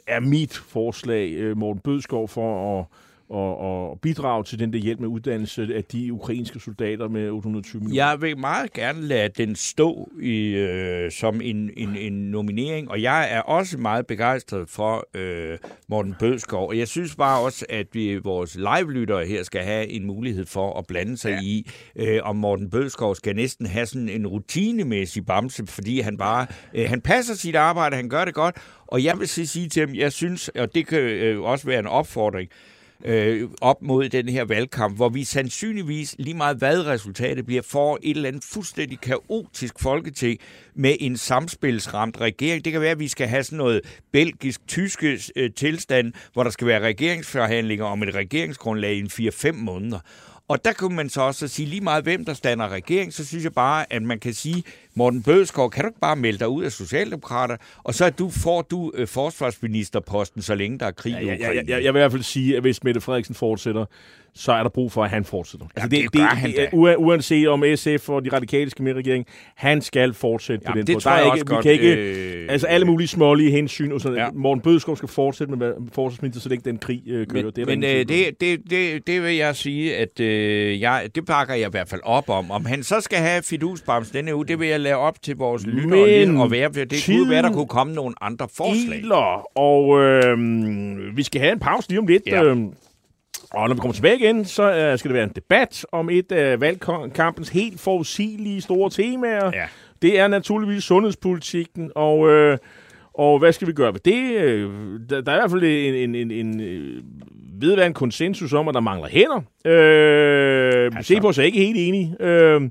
er mit forslag, øh, Morten Bødskov, for at og, og bidrage til den der hjælp med uddannelse af de ukrainske soldater med 820 millioner? Jeg vil meget gerne lade den stå i, øh, som en, en, en nominering, og jeg er også meget begejstret for øh, Morten Bødskov. Og jeg synes bare også, at vi vores live-lyttere her skal have en mulighed for at blande sig ja. i, øh, om Morten Bødskov skal næsten have sådan en rutinemæssig bamse, fordi han bare øh, han passer sit arbejde, han gør det godt, og jeg vil sige til ham, jeg synes, og det kan øh, også være en opfordring, øh, op mod den her valgkamp, hvor vi sandsynligvis lige meget hvad resultatet bliver, for et eller andet fuldstændig kaotisk folketing med en samspilsramt regering. Det kan være, at vi skal have sådan noget belgisk-tyske øh, tilstand, hvor der skal være regeringsforhandlinger om et regeringsgrundlag i 4-5 måneder. Og der kunne man så også sige, lige meget hvem der stander regering, så synes jeg bare, at man kan sige, Morten Bødskov, kan du ikke bare melde dig ud af Socialdemokrater, og så du, får du øh, forsvarsministerposten, så længe der er krig i Ukraine? Ja, ja, ja, jeg vil i hvert fald sige, at hvis Mette Frederiksen fortsætter, så er der brug for, at han fortsætter. Altså, det, det, det, han det, uanset om SF og de radikale skal med regering, han skal fortsætte Jamen, på den det tror jeg ikke, også vi godt, kan ikke, øh, altså alle mulige smålige hensyn, og sådan, ja. Morten Bødskov skal fortsætte med forsvarsminister, så længe den krig øh, kører. Men, det, er men øh, det, det, det, det vil jeg sige, at øh, jeg, det bakker jeg i hvert fald op om. Om han så skal have fidusbams denne uge, det vil jeg lave op til vores lyttere og være. Det kunne være, der kunne komme nogle andre forslag. Iler, og øh, vi skal have en pause lige om lidt. Ja. Øh, og når vi kommer tilbage igen, så øh, skal det være en debat om et af valgkampens helt forudsigelige store temaer. Ja. Det er naturligvis sundhedspolitikken, og, øh, og hvad skal vi gøre ved det? Øh, Der, der er i hvert fald en, en, en, en øh, ved hvad en konsensus om, at der mangler hænder. Øh, altså. Se på er ikke helt enige. Øh,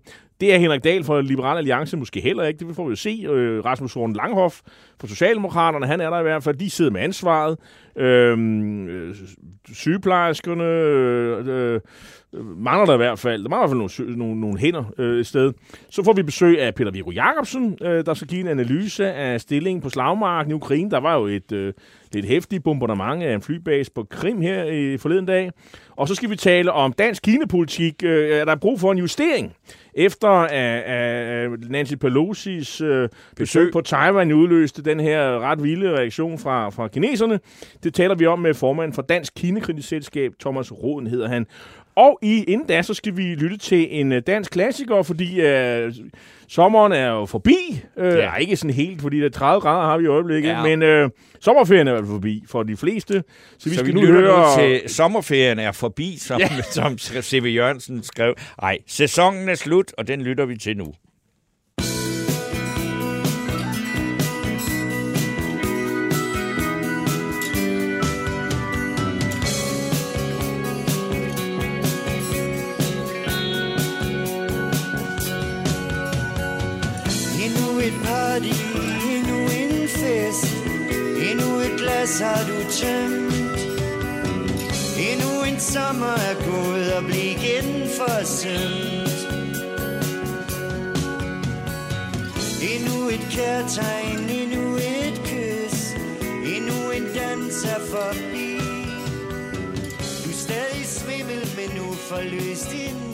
det er Henrik Dahl fra Liberal Alliance måske heller ikke. Det får vi jo se. Øh, Rasmus Horn Langhoff fra Socialdemokraterne, han er der i hvert fald. De sidder med ansvaret. Øhm, øh, sygeplejerskerne øh, øh, mangler der i hvert fald. Der mangler i hvert fald nogle, nogle, nogle hænder øh, et sted. Så får vi besøg af Peter Viggo Jacobsen, øh, der skal give en analyse af stillingen på slagmarken i Ukraine. Der var jo et øh, lidt hæftigt bombardement af en flybase på Krim her i forleden dag. Og så skal vi tale om dansk kinepolitik. Øh, er der brug for en justering? Efter at, at Nancy Pelosi's øh, besøg på Taiwan udløste den her ret vilde reaktion fra, fra kineserne. Det taler vi om med formanden for Dansk Kinekritisk Selskab, Thomas Roden hedder han. Og i inden da, så skal vi lytte til en øh, dansk klassiker, fordi øh, sommeren er jo forbi. Øh, ja. Ja. Ikke sådan helt, fordi der er 30 grader har vi i øjeblikket, ja. Men øh, sommerferien er forbi for de fleste. Så vi Så skal vi nu høre... nu til sommerferien er forbi, som, ja. <laughs> som C.V. Jørgensen skrev. Nej, sæsonen er slut, og den lytter vi til nu. Glas har du tømt? Endnu en sommer er gået og bliver igen forsømt Endnu et kærtegn, endnu et kys Endnu en dans er forbi. Du er stadig svimmel, men nu forløst din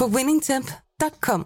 på winningtemp.com.